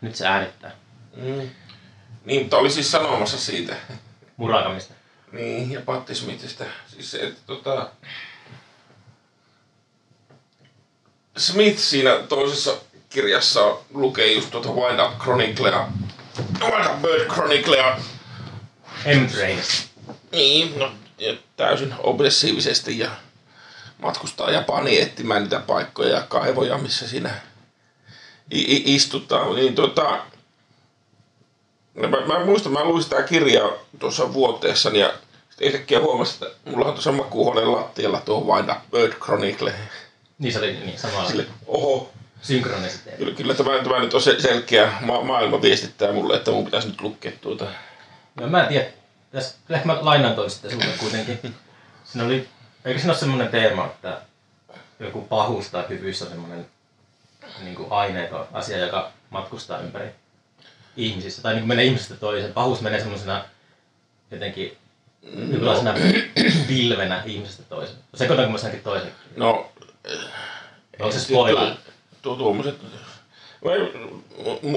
Nyt se äänittää. Mm. Niin, mutta oli siis sanomassa siitä. Murakamista. Niin, ja Patti Smithistä. Siis se, että tota... Smith siinä toisessa kirjassa lukee just tuota Wind Up Chroniclea. Wind Up Bird Chroniclea. M-Trainista. Niin, no ja täysin obsessiivisesti ja matkustaa Japaniin etsimään niitä paikkoja ja kaivoja, missä siinä istutaan. Niin tota, mä, mä, muistan, mä luin sitä kirjaa tuossa vuoteessani ja sitten yhtäkkiä huomasin, että mulla on tuossa makuuhuoneen lattialla tuo Wind Up Bird Chronicle. Niin se oli niin samalla. Sille, oho, Synkronisesti. kyllä, kyllä tämä, tämä nyt on se, selkeä ma- maailma viestittää mulle, että mun pitäisi nyt lukea tuota. No mä en tiedä. Tässä, kyllä mä lainaan toi sitten sulle kuitenkin. Siinä oli, eikö siinä ole semmoinen teema, että joku pahuus tai hyvyys on semmoinen niin kuin aineeton asia, joka matkustaa ympäri ihmisissä. Tai niin kuin menee ihmisestä toiseen. Pahuus menee semmoisena jotenkin jonkinlaisena pilvenä ihmisestä toiseen. Sekoitanko mä senkin toisen? No, Onko se spoiler? Tuo tuommoiset...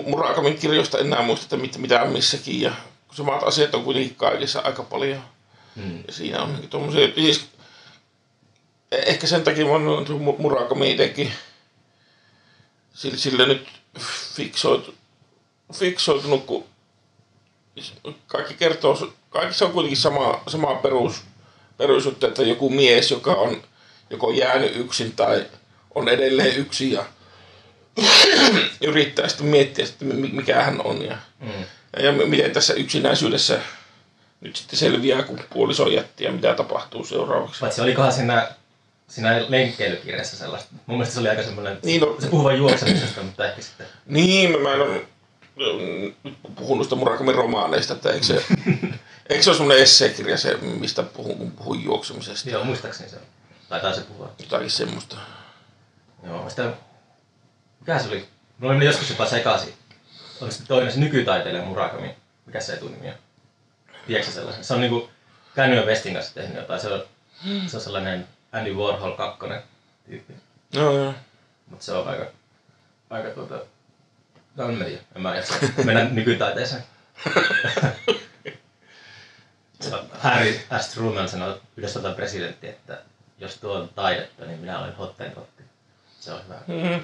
Murakamin kirjoista enää muista, että mit, mitä missäkin. Ja samat asiat on kuitenkin kaikissa aika paljon. Hmm. Ja siinä on niin tuommoisia... Siis, eh- ehkä sen takia mä oon Murakami itsekin sille, sille nyt fiksoitu, fiksoitunut, kun kaikki kertoo, kaikissa on kuitenkin sama, sama perus, perusjuttu, että joku mies, joka on joko jäänyt yksin tai on edelleen yksin ja yrittää sitten miettiä, että mi- mikä hän on ja, Mm. ja miten tässä yksinäisyydessä nyt sitten selviää, kun puoliso jätti ja mitä tapahtuu seuraavaksi. Paitsi olikohan siinä, siinä lenkkeilykirjassa sellaista. Mun mielestä se oli aika semmoinen, Niin, no- se puhuu vain juoksemisesta, mutta ehkä sitten Niin, mä- en ole puhunut sitä Murakamin romaaneista, että eikö se, eikö se ole semmoinen esseekirja se, mistä puhun, kun puhun juoksemisesta. Joo, muistaakseni se on. Taitaa se puhua. Jotakin semmoista. Joo, sitä... Mikä se oli? Mulla meni joskus jopa sekaisin. Oli sitten toinen se nykytaiteilija Murakami. Mikä se etunimi on? Tiedätkö sellaisen? Se on niinku Kanye Westin kanssa tehnyt jotain. Se on, se on sellainen Andy Warhol 2 tyyppi. Joo, joo. Mutta se on aika, aika tuota... No en mä tiedä. En mä jaksa mennä nykytaiteeseen. Harry S. Truman sanoi Yhdysvaltain presidentti, että jos tuo on taidetta, niin minä olen hottentotti. Se on hyvä. Mm.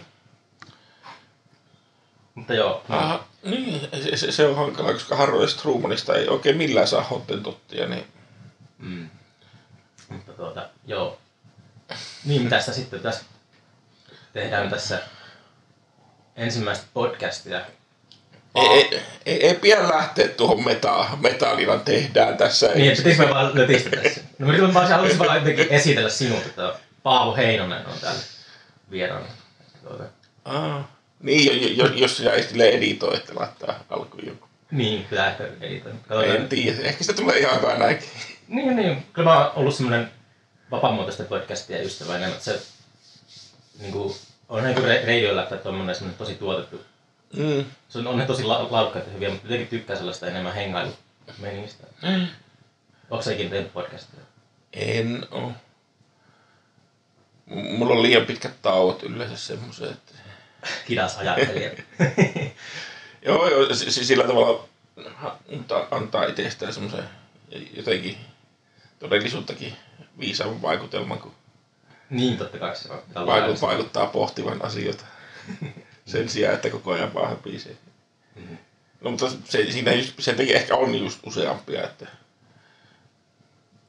Mutta joo, no, Aha, niin, se, se, se on hankala, koska Harry S. Trumanista ei oikein millään saa hottentottia, niin mm. mutta tuota, joo. Niin, mitä sitä sitten tässä tehdään tässä ensimmäistä podcastia. ei, ei, ei, ei pian lähteä tuohon meta, metallina tehdään tässä. Niin, että pitäisikö me vaan lötistä tässä? No mä yritän vaan, haluaisin vaan jotenkin esitellä sinut, että Paavo Heinonen on täällä vieraana. Aa, niin, jo, jo, jos sinä ei sille editoi, että laittaa alkuun joku. niin, pitää ehkä editoida. En tiedä, ehkä se tulee ihan hyvä näinkin. Niin, niin. Kyllä mä oon ollut semmoinen vapaamuotoisten podcastien ystävä enemmän, että se niin kuin, on niin kuin radioläppä tommonen semmoinen tosi tuotettu. Mm. Se on, on ne tosi la- laadukkaita ja hyviä, mutta jotenkin tykkää sellaista enemmän hengailumeningistä. Onko sä ikinä tehnyt podcastia? En oo. Mulla on liian pitkät tauot yleensä semmoiset, että... Kidas ajattelija. Joo, joo, sillä tavalla antaa, antaa itsestään semmoisen jotenkin todellisuuttakin viisaavan vaikutelman, kun niin, totta kai se on. vaikut, vaikuttaa pohtivan asioita. Sen sijaan, että koko ajan vaan höpisee. Mhm. No mutta se, siinä just, sen takia ehkä on just useampia, että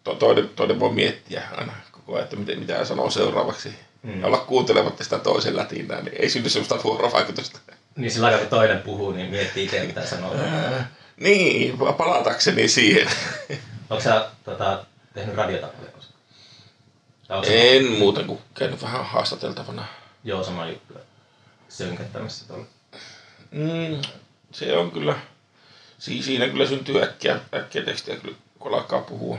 to, toinen, toinen voi miettiä aina koko ajan, että miten, mitä sanoo seuraavaksi. Mm. Ja olla kuuntelematta sitä toisen lätinää, niin ei synny sellaista vuorovaikutusta. Niin sillä aikaa, kun toinen puhuu, niin miettii itse, mitä sanoo. Niin, palatakseni siihen. Onko sä tota, tehnyt radiotapoja koskaan? Tai onko se- En muuten kuin käynyt vähän haastateltavana. Joo, sama juttu. Sönkättämässä tuolla. Mm, se on kyllä, si- siinä kyllä syntyy äkkiä, äkkiä tekstiä, kyllä, kun alkaa puhua.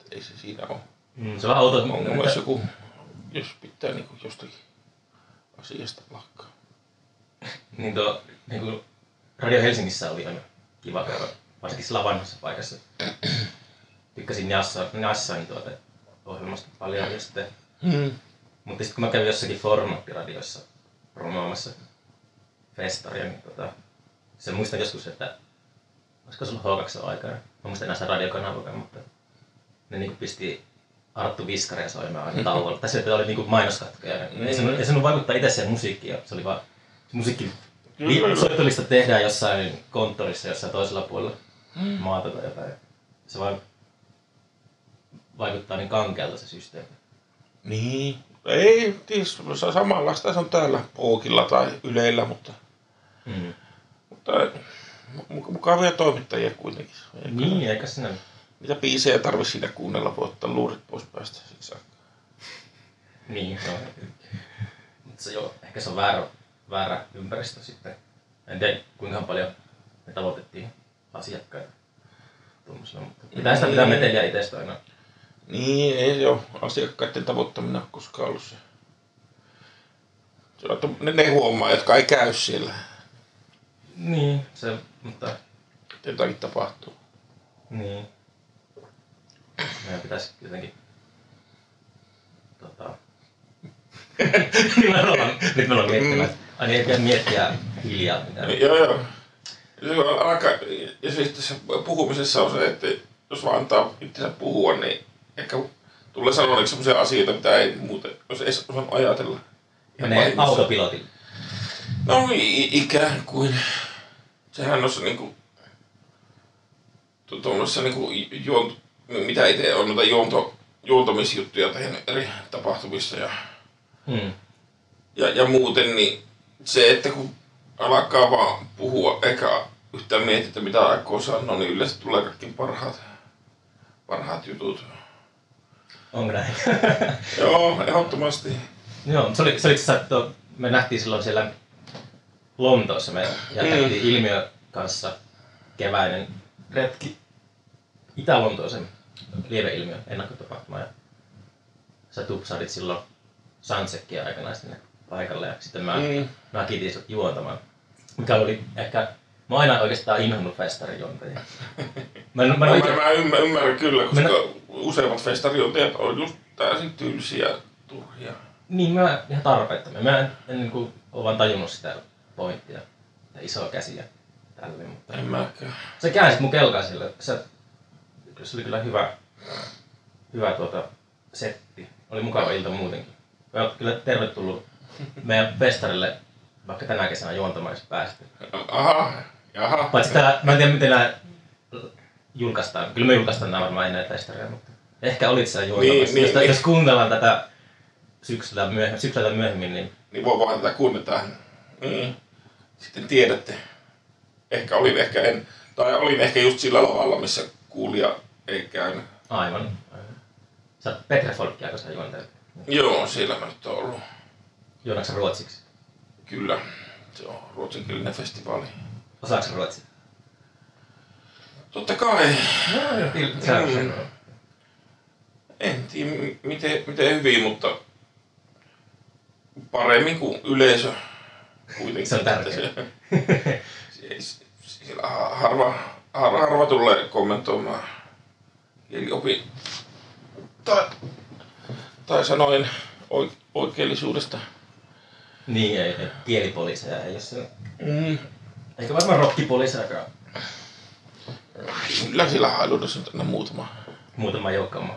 Et Ei se siinä ole Mm, se on auto. ongelma, jos joku, jos pitää niin kuin jostakin asiasta lakkaa. Niin tuo, niin kuin Radio Helsingissä oli aina kiva käydä, varsinkin sillä vanhassa paikassa. Tykkäsin Jassa, Jassain tuota ohjelmasta paljon ja sitten, Mm. mutta sitten kun mä kävin jossakin formaattiradiossa promoomassa festaria, niin tota, Se muistan joskus, että olisiko se ollut H2 aikana. Mä muistan enää sitä radiokanavaa, mutta ne niinku pisti Arttu Viskaria soimaan aina tauolla. Tai se oli niinku mainoskatkoja. Mm. Ei se, ei se vaikuttaa itse siihen musiikkiin. Se oli vaan se musiikki Kyllä. soittolista tehdään jossain konttorissa jossain toisella puolella maata tai jotain. Se vaan vaikuttaa niin kankealta se systeemi. Niin. Ei, ties, samanlaista se on täällä Poukilla tai Yleillä, mutta, Mm. mutta mu- mukavia toimittajia kuitenkin. Eikä- Niin, eikä sinä Mitä biisejä tarvi siinä kuunnella, voi ottaa luurit pois päästä siksi. Niin, no. Mutta se joo, ehkä se on väärä, väärä ympäristö sitten. En tiedä kuinka paljon me tavoitettiin asiakkaita. Tuommoisena, mutta pitää sitä pitää meteliä itsestä aina. Niin, ei se ole asiakkaiden tavoittaminen ole koskaan ollut se. on, ne, ne huomaa, jotka ei käy siellä, Niin, se, mutta jotakin tapahtuu. niin. Meidän pitäisi jotenkin tota... Nimenomaan, nyt me ollaan miettimään, että ai niin, ei pidä miettiä hiljaa mitään. Joo, joo. Se on alkaa, ja sitten tässä puhumisessa on se, että jos vaan antaa itsensä puhua, niin ehkä tulee sanoneeksi sellaisia asioita, mitä ei muuten, jos ei osannut ajatella. Menee autopilotille. No ikään kuin. Sehän on se niinku... tu- Tuommoisessa niinku juont, mitä itse on noita juonto, juontomisjuttuja tehnyt eri tapahtumissa ja, Hmm. ja, ja muuten, niin se, että kun alkaa vaan puhua eikä yhtään mietitä mitä aikoo sanoa, niin yleensä tulee kaikki parhaat, parhaat jutut. Onko näin? Joo, ehdottomasti. Joo, se oli, se oli itse asiassa, tuo- me nähtiin silloin siellä Lontoossa, me jätettiin mm. Ilmiö kanssa keväinen retki Itä-Lontooseen lieveilmiö ennakkotapahtuma ja sä tupsahdit silloin Sunsekia aikana sinne paikalle ja sitten mä, mm. Sut juontamaan. Mikä oli ehkä, mä oon aina oikeastaan inhonnut festarijuontajia. Mä en, mä en Mä, oikein, mä ymmärrän, ymmärrän kyllä, koska Mä- useimmat festariontajat on just täysin tylsiä, turhia. niin mä ihan tarpeettomia. Mä en, en niin kuin, ole vaan tajunnut sitä pointtia ja isoa käsiä tälleen, mutta En mäkään. se käänsi mun kelkaa sille. Se, se oli kyllä hyvä, hyvä tuota, setti. Oli mukava ilta muutenkin. Mä kyllä tervetullut meidän festarille vaikka tänä kesänä juontamaan, jos pääsitte. Aha, jaha. Paitsi tää, mä en tiedä miten nämä julkaistaan. Kyllä me julkaistaan nämä varmaan ennen festaria, mutta ehkä olit siellä juontamassa. Niin, niin, jos, niin. jos kuunnellaan tätä syksyllä myöhemmin, syksyllä myöhemmin, niin Niin voi vaan tätä kuunnella. Mm. Sitten tiedätte. Ehkä olin, ehkä en. Tai olin ehkä just sillä lavalla, missä kuulija ei käynyt. aivan. aivan. Sä oot Petre Folkia, kun sä juontelet. Joo, siellä mä nyt oon ollut. Juonatko sä ruotsiksi? Kyllä. Se on ruotsinkielinen festivaali. Osaatko sä ruotsia? Totta kai. No, Mm. se. En tiedä miten, miten hyvin, mutta paremmin kuin yleisö kuitenkin. Se on tärkeää. Siellä ha- harva, harva, harva tulee kommentoimaan kieliopin tai, tai sanoin oi- oikeellisuudesta. Niin, ei, ei, kielipoliiseja ei ole se. Mm. Eikä varmaan rockipoliisejakaan. Kyllä sillä hailuudessa on muutama. Muutama joukkooma.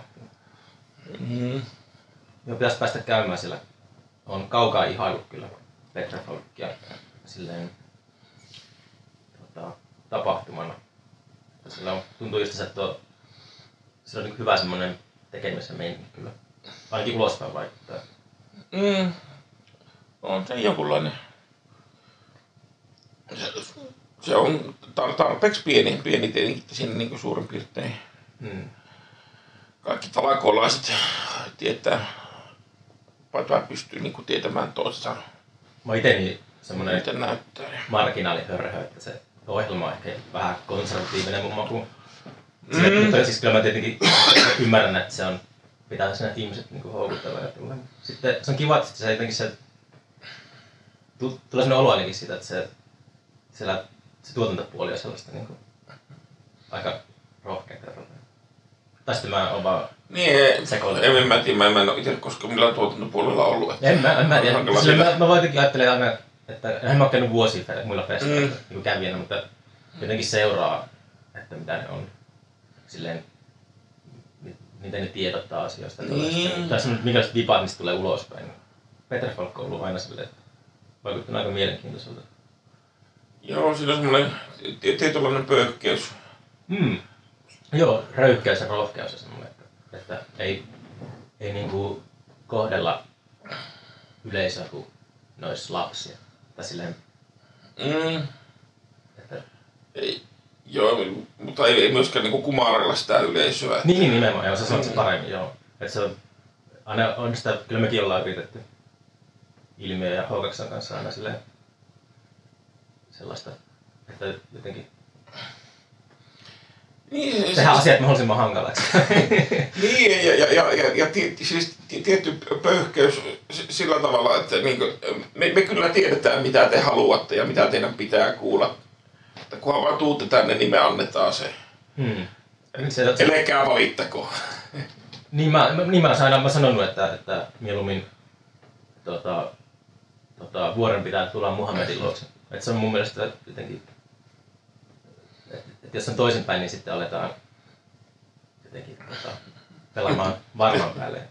Mm. Joo, pitäisi päästä käymään siellä. On kaukaa ihailu kyllä Petra Folkia silleen tota, tapahtumana. Sillä on, tuntuu just se, että sillä on niin hyvä semmoinen tekemisen meininki kyllä. Ainakin ulospäin vaikuttaa. Mm. On se jonkunlainen. Se, se on tar- tarpeeksi pieni, pieni tietenkin, että siinä niin suurin piirtein Mm. kaikki talakolaiset tietää, tai pystyy niin kuin tietämään toisensa, Mä itse niin semmoinen marginaalihörhö, että se ohjelma on ehkä vähän konservatiivinen mun maku. Sille, mm. Mutta siis kyllä mä tietenkin ymmärrän, että se on, pitää sinne ihmiset niinku houkutella ja tulla. Sitten se on kiva, että se jotenkin se, tu- tulee sellainen olo ainakin siitä, että se, siellä, se tuotantopuoli on sellaista niinku, aika rohkeaa. Tai sitten mä oon vaan, Niin, en, en mä tiedä, mä en ole itse koskaan millään tuotantopuolella ollut. Että en mä, en mä tiedä. sitä- mä, mä vaan jotenkin ajattelen aina, että en mä ole käynyt vuosia muilla festareilla Mm. niin kävijänä, mutta jotenkin seuraa, että mitä ne on. Silleen, mi- miten ne tiedottaa asioista. Niin. Tai semmoinen, minkälaiset vipat niistä tulee ulospäin. Peter Falk on ollut aina silleen, että vaikuttanut aika mielenkiintoiselta. Joo, siinä on semmoinen ti- tietynlainen pöyhkeys. Mm. Joo, röyhkeys ja rohkeus ja semmoinen, että, että ei, ei niinku kohdella yleisöä kuin ne olisi lapsia. Tai silleen, Mm. että Ei, joo, mutta ei, ei myöskään niin kumarella sitä yleisöä. Niin, niin nimenomaan, joo, sä sanot se paremmin, joo. Että se on, aina on sitä, kyllä mekin ollaan yritetty ilmiö ja H2 kanssa aina silleen sellaista, että jotenkin Niin, se- tehdään asiat mahdollisimman hankalaksi. Niin, ja, ja, ja, ja, ja ti, siis ti- tietty pöyhkeys sillä tavalla, että niin kuin, me, me kyllä tiedetään, mitä te haluatte ja mitä teidän pitää kuulla. Että kunhan vaan tuutte tänne, niin me annetaan se. hmm. se, Elekää valittako. niin, mä, mä- niin mä olen aina sanonut, että, että mieluummin tota, tota, vuoren pitää tulla Muhammedin luokse. Että se on mun mielestä jotenkin, että, että jos on toisinpäin, niin sitten aletaan jotenkin tota, pelaamaan varman päälle.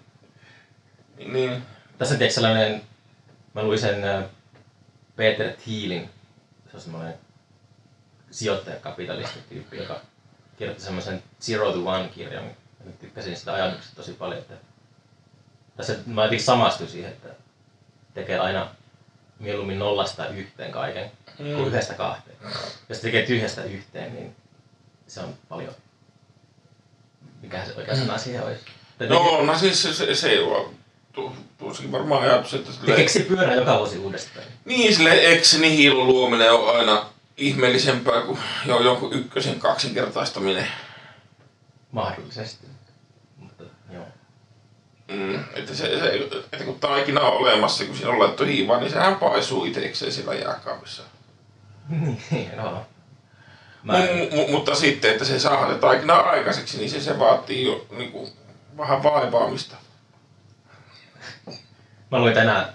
Niin. Tässä on tietysti sellainen, mä luin sen Peter Thielin, se on semmoinen sijoittajakapitalisti-tyyppi, joka kirjoitti semmoisen Zero to One kirjan. Mä tykkäsin sitä ajatuksesta tosi paljon, että tässä mä jotenkin samastuin siihen, että tekee aina mieluummin nollasta yhteen kaiken mm. kuin yhdestä kahteen. Jos tekee tyhjästä yhteen, niin se on paljon. Mikä se oikea sana siihen olisi? Tai No, no siis se, se, se on tu- tuossakin varmaan ajatus, että sille, keksi pyörää joka vuosi uudestaan. niin sille ex nihilo luominen on aina ihmeellisempää kuin jo, jonkun ykkösen kaksinkertaistaminen. Mahdollisesti. Mm, että, se, se, että kun taikina on olemassa, kun siinä on laittu hiivaa, niin sehän paisuu itsekseen siellä jääkaapissa. Niin, joo. Mä, Mä... M- m- mutta sitten, että se saa se taikina aikaiseksi, niin se, se vaatii jo niin kuin, vähän vaivaamista. mä luin tänään,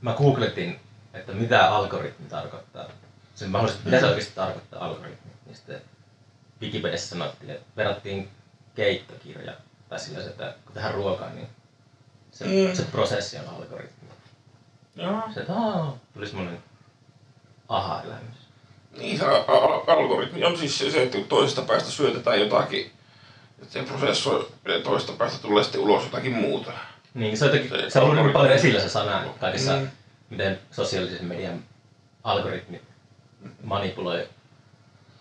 mä googletin, että mitä algoritmi tarkoittaa. Sen mahdollisesti, mitä se oikeasti tarkoittaa algoritmi. Niin sitten Wikipediassa sanottiin, että verrattiin keittokirja, tai sillä se, että kun tehdään ruokaa, niin se, Mm. se prosessi on algoritmi. Joo. Se, että aah, tuli semmoinen aha-elämys. Niin se algoritmi on siis se, että kun toisesta päästä syötetään jotakin, että se prosessoi ja toisesta päästä tulee sitten ulos jotakin muuta. Niin, se on, jotenkin, Se se on ollut niin algoritmi. paljon esillä se sana kaikissa, Mm. miten sosiaalisen median algoritmit manipuloi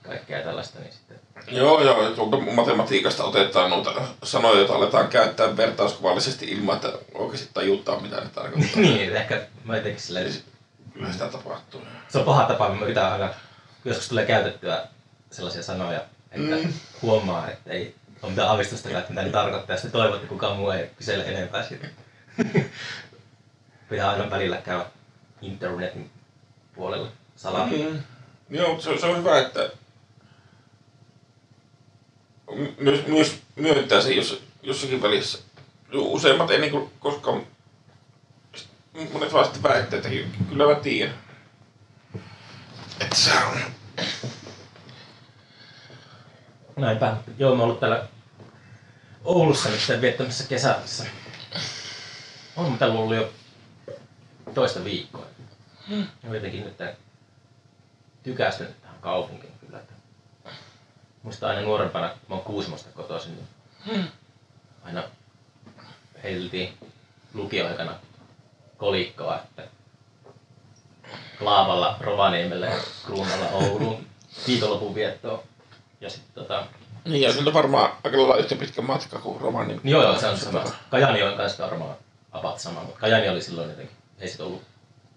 kaikkea tällaista, niin sitten... Joo, joo, tuolta matematiikasta otetaan noita sanoja, joita aletaan käyttää vertauskuvallisesti ilman, että oikeasti tajuttaa, mitä ne tarkoittaa. niin, ehkä mä jotenkin silleen, Kyllä sitä tapahtuu. se on paha tapa, mä yritän aina, joskus tulee käytettyä sellaisia sanoja, että Mm. huomaa, että ei ole mitään avistusta, että mitä ne tarkoittaa, ja sitten toivot, että kukaan muu ei kysele enempää siitä. Pitää aina välillä käydä internetin puolella salaa. Mm. Joo, se, se on hyvä, että myös, myös myöntää se jos, jossakin välissä. Useimmat ei niinku koskaan, monet vaan sitten väittää, että kyllä mä tiedän. Että se on. Näinpä. Joo, mä ollut täällä Oulussa nyt viettämässä kesässä. On täällä ollut jo toista viikkoa. Hmm. Mä jotenkin nyt tykästynyt tähän kaupunkiin kyllä. Että muista aina nuorempana, kun mä oon Kuusimosta kotoisin, niin aina heiltiin lukioaikana kolikkoa, että Klaavalla Rovaniemelle ja Kruunalla Ouluun viikonlopun viettoon. Ja sitten tota, Niin, ja sillä on varmaan aika lailla yhtä pitkä matka kuin Romani. niin joo, joo, se on sama. Kajani on kanssa varmaan about sama, mutta Kajani oli silloin jotenkin, ei sit ollut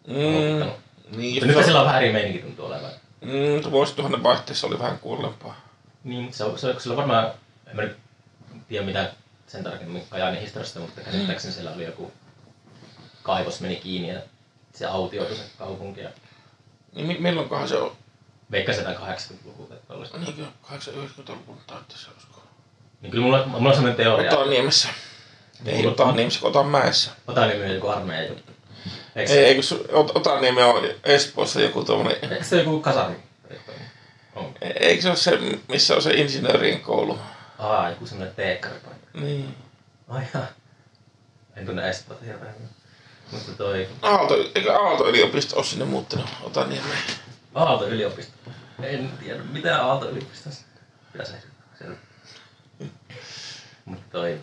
Mm. Niin, nyt sillä on vähän eri meininki tuntuu olevan. Mm, vuosituhannen vaihteessa oli vähän kuolempaa. Niin, se, on- se, on- sillä on varmaan, en mä nyt tiedä mitä sen tarkemmin Kajanin historiasta, mutta käsittääkseni siellä oli joku kaivos meni kiinni ja se autioitui se kaupunki ja Niin mi- milloinkohan se on? veikkasin jotain 80-luvulta. että tollaista. Niinkö 80-90-luvun taitteessa olisiko? Niin kyllä mulla, mulla on sellainen teoria, Otaniemessä. Ei Otaniemessä, kun Otanmäessä. Otaniemi on joku armeijan juttu. Eikö, Ei, ei kun Otaniemi on Espoossa joku tuommoinen... eikö se joku kasari? On. Eikö se ole se, missä on se insinöörien koulu? Aa, joku semmonen teekkaripaikka. Niin. Ai jaa. En tunne Espoota hirveän. Mutta toi Aalto, eikö Aalto-yliopisto ole sinne muuttanut Otaniemeen? Aalto-yliopisto. En tiedä mitä Aalto-yliopistossa. Kyllä se siellä. Mutta toi...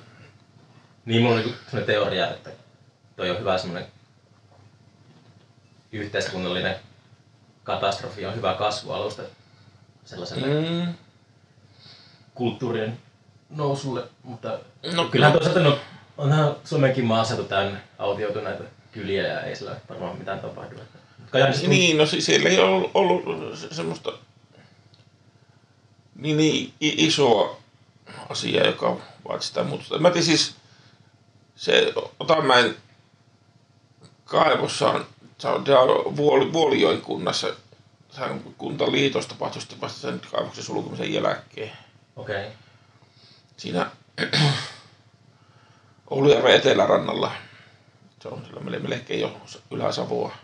Niin mulla on niinku semmonen teoria, että toi on hyvä semmonen yhteiskunnallinen katastrofi on hyvä kasvualusta sellaiselle mm. Kulttuurien nousulle, mutta No kyllähän toisaalta no, onhan Suomenkin maaseutu täynnä autioituneita kyliä ja ei sillä varmaan mitään tapahdu. Kajaanissa Niin, no si- siellä ei ollut, ollut se- semmoista niin, niin isoa asiaa, joka vaati sitä muutosta. Mä tiedän siis, se Otanmäen kaivossa on, se on Vuolijoen kunnassa, se on kuntaliitos tapahtui sitten vasta sen kaivoksen sulkemisen jälkeen. Okei. Okay. Siinä Oulujärven etelärannalla. Se on sillä melkein jo Ylä-Savoa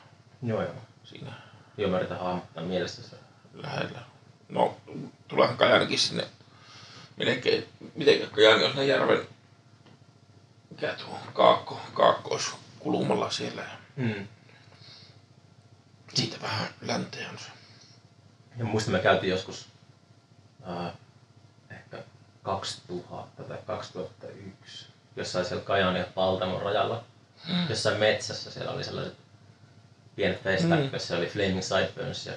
Joo joo. siinä Joo, mä yritän hahmottaa mielestä se. lähellä. No, tuleehan Kajaanikin sinne melkein, miten Kajaani on siinä järven, mikä tuo, kaakko, kaakkoiskulmalla siellä. ja Mm. Siitä vähän länteen on se. Ja muistan, me käytiin joskus äh, ehkä 2000 tai 2001 jossain siellä Kajaanin ja Paltamon rajalla. Mm. Jossain metsässä siellä oli sellaiset pienet festarit, Mm. jossa oli Flaming Sideburns ja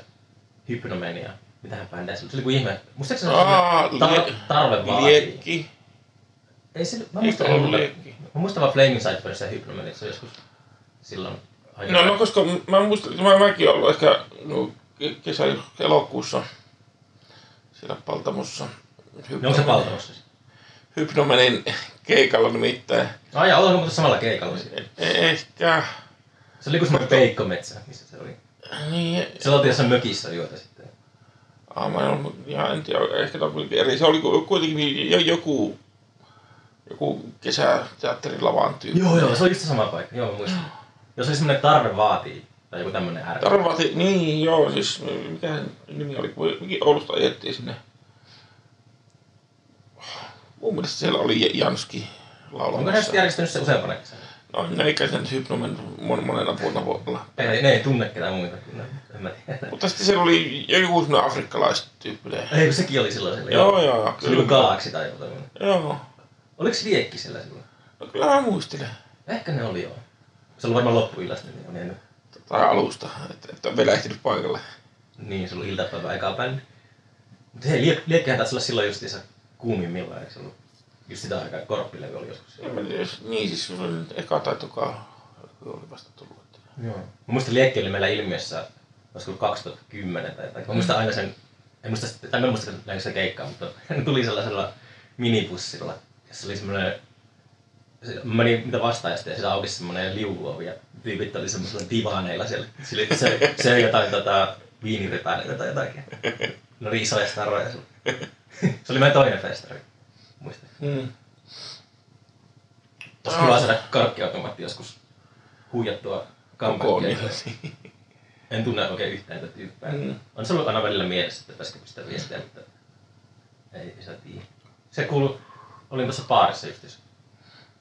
Hypnomania. Mitähän bändejä se oli? Se oli kuin ihme. Muistaakseni se oli tar- tarve vaatii. Liekki. Ei se, mä muistan, ollut, liekki? mä muistan vaan Flaming Sideburns ja Hypnomania, se oli joskus silloin aika No, no koska mä muistan, että mä, mäkin ollut ehkä no, kesä elokuussa siellä Paltamossa. Ne onko se Paltamossa? Hypnomenin keikalla nimittäin. Ai ja oliko muuten samalla keikalla? siellä? Ehkä. Se oli kuin semmoinen peikkometsä, missä se oli. Niin, Se oltiin jossain mökissä juota sitten. ah, mä en ollut, ihan en tiedä, ehkä tämä oli eri. Se oli ku- kuitenkin jo- joku, joku kesäteatterilavan tyyppi. Joo, joo, se oli just se sama paikka. Joo, muistan. Jos oli semmoinen tarve vaatii, tai joku tämmönen ääri. Tarvati, niin joo, siis mikä nimi oli, mekin Oulusta ajettiin sinne. Mun mielestä siellä oli Janski Onko ne laulamassa. sitten järjestänyt se useampana kesänä? No, ne eikä sen hypnomen mon, monena vuonna voi olla. Ei, ne, ei tunne ketään muita kyllä. Mutta sitten siellä oli joku semmoinen afrikkalaistyyppinen. Ei, kun sekin oli silloin siellä. Joo, joo, Se oli kuin galaksi tai tämmönen. Joo. Oliko liekki siellä silloin? No kyllä mä muistelen. Ehkä ne oli joo. Se oli varmaan loppuillasta, niin on jäänyt. Tai alusta, että, että on vielä ehtinyt paikalle. Niin, se oli iltapäivä eka bändi. Mutta hei, liek, liekkihän taisi olla silloin justiinsa kuumimmillaan, eikö se ollut? Just sitä aikaa korppilevy oli joskus Niin, siis se oli eka tai toka oli vasta tullut. Joo. Mä muistan liekki oli meillä ilmiössä, olisiko 2010 tai jotain. Mä muistan aina sen, en muista, sitä- tai mä en muista näinkö se keikkaa, mutta hän tuli sellaisella minibussilla, jossa oli semmoinen se, mä menin mitä vastaan ja siellä aukesi semmoinen liuuovi ja tyypit oli semmoisilla divaaneilla siellä. Sille, se, se oli jotain tota, viiniripäleitä tai jotakin. Oli isoja staroja. Se oli meidän toinen festari. Muistan. Hmm. Olisi kiva saada karkkiautomaatti joskus huijattua comeback En tunne oikein yhtään tätä tyyppää. Mm. On se ollut aina välillä mielessä, että pitäisikö pistää viestiä, mutta ei, ei saa tiedä. Se kuulu, olin tuossa baarissa just,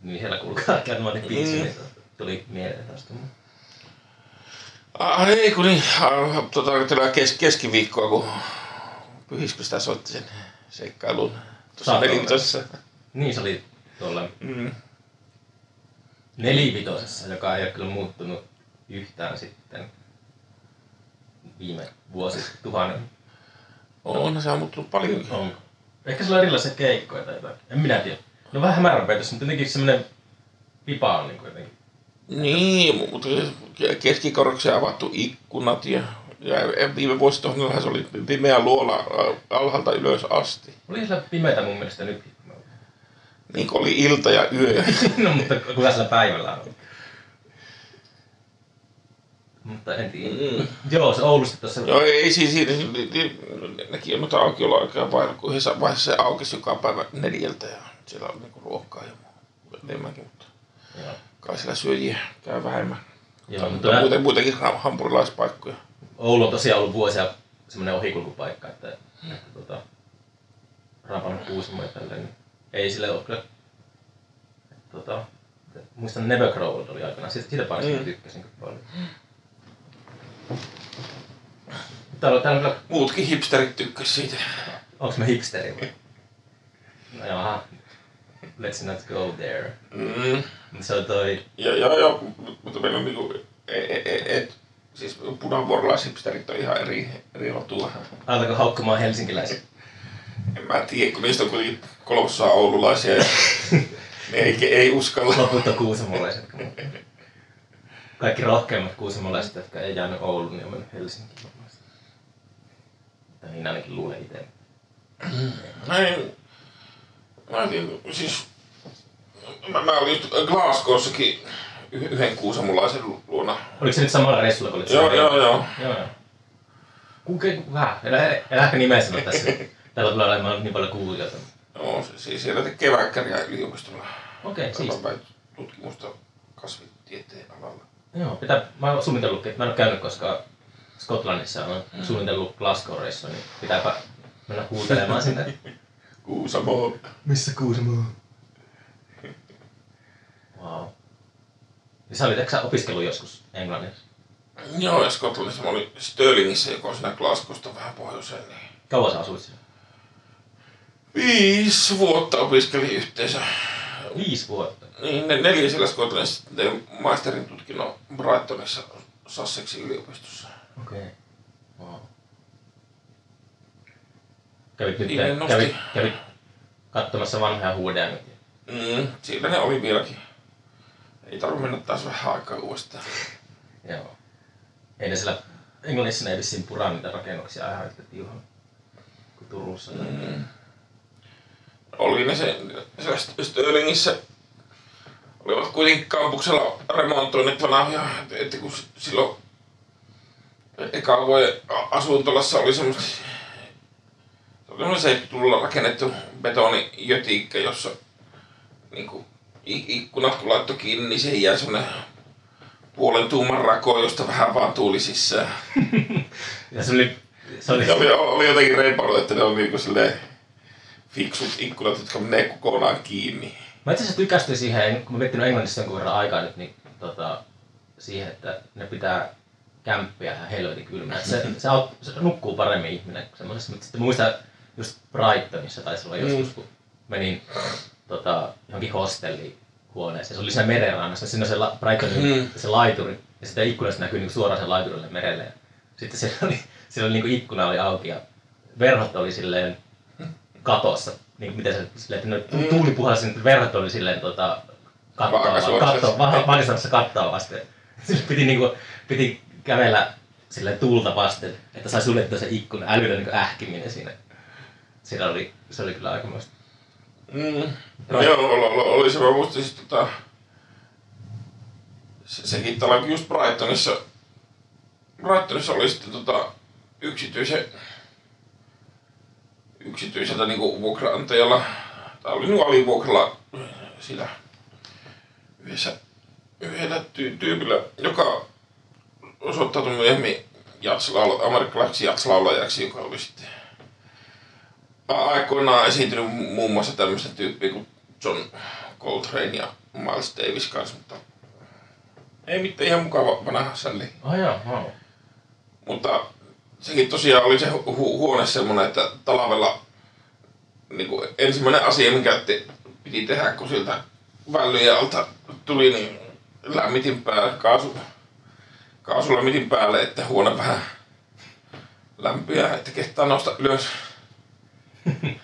niin siellä kuului karkkiautomaatin biisi, Mm. Tuli mieleen taas. Ah, ei kun niin, ah, tota, kes, keskiviikkoa, kun Pyhiskö sitä soitti sen seikkailun tuossa nelivitossa. Niin se oli tuolla Mm. nelivitosessa, joka ei ole kyllä muuttunut yhtään sitten viime vuosituhannen. On se on muuttunut paljonkin. On. Ehkä sillä on erilaisia keikkoja tai jotain. En minä tiedä. No vähän hämäränpeitössä, mutta jotenkin semmoinen pipa on niin jotenkin. Niin, mutta keskikoroksia avattu ikkunat ja, ja viime vuosituhannellahan se oli pimeä luola ä, alhaalta ylös asti. Oli siellä pimeätä mun mielestä nyt. Niin kuin oli ilta ja yö. no mutta kuka sillä päivällä on? Mutta en tiedä. Mm. Joo, se Oulusta tuossa. Joo, ei siis siinä, nekin on noita aukioloaikaa vain, kun yhdessä vaiheessa se aukesi joka päivä neljältä ja siellä oli niinku ruokaa ja enemmänkin, mutta Joo. Kai siellä syöjiä käy vähemmän Joo, mutta Mutta muuten, muutenkin ha- hampurilaispaikkoja. Oulu on tosiaan ollut vuosia semmoinen ohikulkupaikka, että, että tota, rapannut Kuusamo ja tälleen, niin ei sille ole kyllä. että Tota, muistan Never Grow Old oli aikana, siitä, siitä paikasta Mm. mm. tykkäsin kyllä paljon. Täällä on, täällä on kyllä, Muutkin hipsterit tykkäs siitä. onks mä hipsteri vai? No jaha, let's not go there. Mm. Mut Se on toi, Ja, ja, ja, mutta meillä on niinku, et, et, et, siis punavuorolaishipsterit on ihan eri, eri rotua. alatako haukkumaan helsinkiläisiä? En mä tiedä, kun niistä on kuitenkin kolmosaa oululaisia ja ne ei, ei uskalla. Loput on kuusamolaiset. Kaikki rohkeimmat kuusamolaiset, jotka ei jäänyt Ouluun, niin on mennyt Helsinkiin. Tai niin ainakin luulen itse. Näin, mä en tiedä, siis mä, mä olin just Glasgowssakin yh- yhden kuusamolaisen luona. Oliko se nyt samalla reissulla, olit Joo, joo, joo. joo. joo. Kuinka, vähän. Elä, elä ehkä nimeä sanoa tässä. Täällä tulee olemaan niin paljon kuulijoita. Joo, siis siellä tekee väikkäriä yliopistolla. Okei, siis. Päivän tutkimusta kasvitieteen alalla. Joo, pitää, mä oon suunnitellutkin, mä en ole käynyt koskaan Skotlannissa, mä oon Mm. suunnitellut Glasgow-reissua, niin pitääpä mennä huutelemaan sinne. Kuusamo. Missä Kuusamo on? Wow. Ja sä olit, eikö opiskellut joskus Englannissa? Joo, ja Skotlannissa mä olin Stirlingissä, joka on siinä Glasgowsta vähän pohjoiseen. Niin Kauan sä asuit siellä? viisi vuotta opiskelin yhteensä. Viisi vuotta. Niin, ne neljä siellä Skotlannissa tein maisterin tutkinnon Brightonissa Sussexin yliopistossa. Okei. Okay. Wow. Kävit nyt, kävit, kävit katsomassa vanhaa huudea nyt. Mm, siellä ne oli vieläkin. Ei tarvitse mennä taas vähän aikaa uudestaan. Joo. Ei ne siellä Englannissa ne ei vissiin puraa niitä rakennuksia ihan yhtä tiuhaa kuin Turussa. Mm. Oli ne se, siellä Stirlingissä olivat kuitenkin kampuksella remontoineet vanhoja, että, kun silloin eka a- asuntolassa oli semmoista se oli semmoinen 70-luvulla rakennettu betonijötikkä, jossa niin kuin, ikkunat kun laittoi kiinni, niin siihen jäi semmoinen puolen tuuman rako, josta vähän vaan tuuli sisään. Ja se oli, se oli, Se oli, oli jotenkin reipannut, että ne on niinku silleen fiksut ikkunat, jotka menee kokonaan kiinni. Mä itse asiassa tykästyin siihen, kun mä miettinyt Englannissa jonkun verran aikaa nyt, niin tota, siihen, että ne pitää kämppiä ihan helvetin kylmänä. Se, se, aut- se, nukkuu paremmin ihminen kuin semmoisessa. Mutta sitten mä muistan just Brightonissa taisi olla joskus, kun menin tota, johonkin hostelliin huoneeseen. Se oli siinä merenrannassa. Siinä on se la, Brightonin Mm. se laituri. Ja sitten ikkunasta näkyy niin suoraan sen laiturille merelle. Ja sitten siellä oli, siellä oli niin ikkuna oli auki ja verhot oli silleen katossa. Niin miten se silleen, että ne tuuli puhalsi, niin verhot oli silleen tota, kattoa, kattoa, vaakasuorassa kattoa vasten. Sitten piti, niinku, piti kävellä silleen tulta vasten, että sai suljettua se ikkuna, älyllä niinku ähkiminen siinä. Siinä oli, se oli kyllä aikamoista. Mm. No joo, oli, se, muistin siis tota... Se, sekin talo just Brightonissa. Brightonissa oli sitten tota yksityisen yksityiseltä niinku vuokraantajalla, tai oli niinku alivuokralla sillä yhdessä, yhdellä ty- tyypillä, joka osoittautui myöhemmin jatslaula, amerikkalaiseksi jatslaulajaksi, joka oli sitten aikoinaan esiintynyt mu- muun muassa tämmöistä tyyppiä kuin John Coltrane ja Miles Davis kanssa, mutta ei mitään ihan mukava vanha sälli. Oh joo, wow. Mutta sekin tosiaan oli se hu- huone semmoinen, että talvella niin kuin ensimmäinen asia, mikä te, piti tehdä, kun sieltä vällyjen alta tuli, niin lämmitin päälle, kaasu, kaasulämmitin päälle, että huone vähän lämpiää, että kehtaa nousta ylös.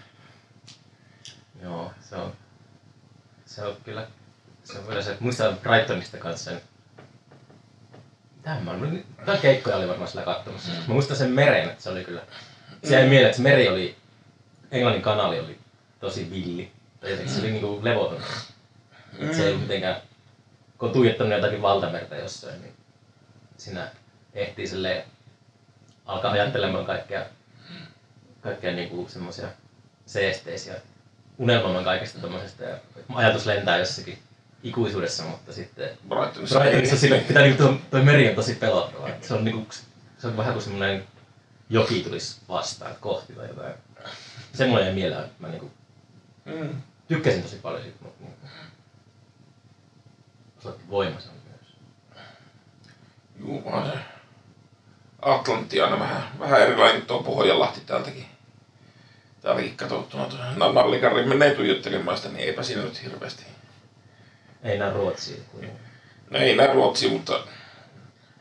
Joo, se on, se on kyllä, se on vielä se, muistan Brightonista kanssa sen, Mitähän mä olin, jotain keikkoja oli varmaan siellä katsomassa. Mä muistan sen meren, että se oli kyllä, se jäi mieleen, että se meri oli, Englannin kanali oli tosi villi. Tai jotenkin se oli niinku levoton. Et se ei mitenkään, kun on tuijottanut jotakin valtamerta jossain, niin siinä ehtii silleen alkaa ajattelemaan kaikkea, kaikkea niinku semmoisia seesteisiä unelmoimaan kaikesta tommosesta ja ajatus lentää jossakin ikuisuudessa, mutta sitten Brightonissa. Brightonissa sille pitää niinku tuo, toi meri on tosi pelottava. Se on niinku, se on vähän kuin semmoinen joki tulisi vastaan kohti tai jotain. Se mulle jäi mieleen, mä niinku Mm. tykkäsin tosi paljon siitä, mutta niinku, osoitti voima se on myös. Juu, on se. Atlantti aina vähän, vähän erilainen tuo Pohjanlahti täältäkin. Täälläkin katsottuna tuo Nallikarri menee tuijottelemaan sitä, niin eipä siinä nyt hirveästi. Ei näe Ruotsia. Kuin... No ei näe Ruotsia, mutta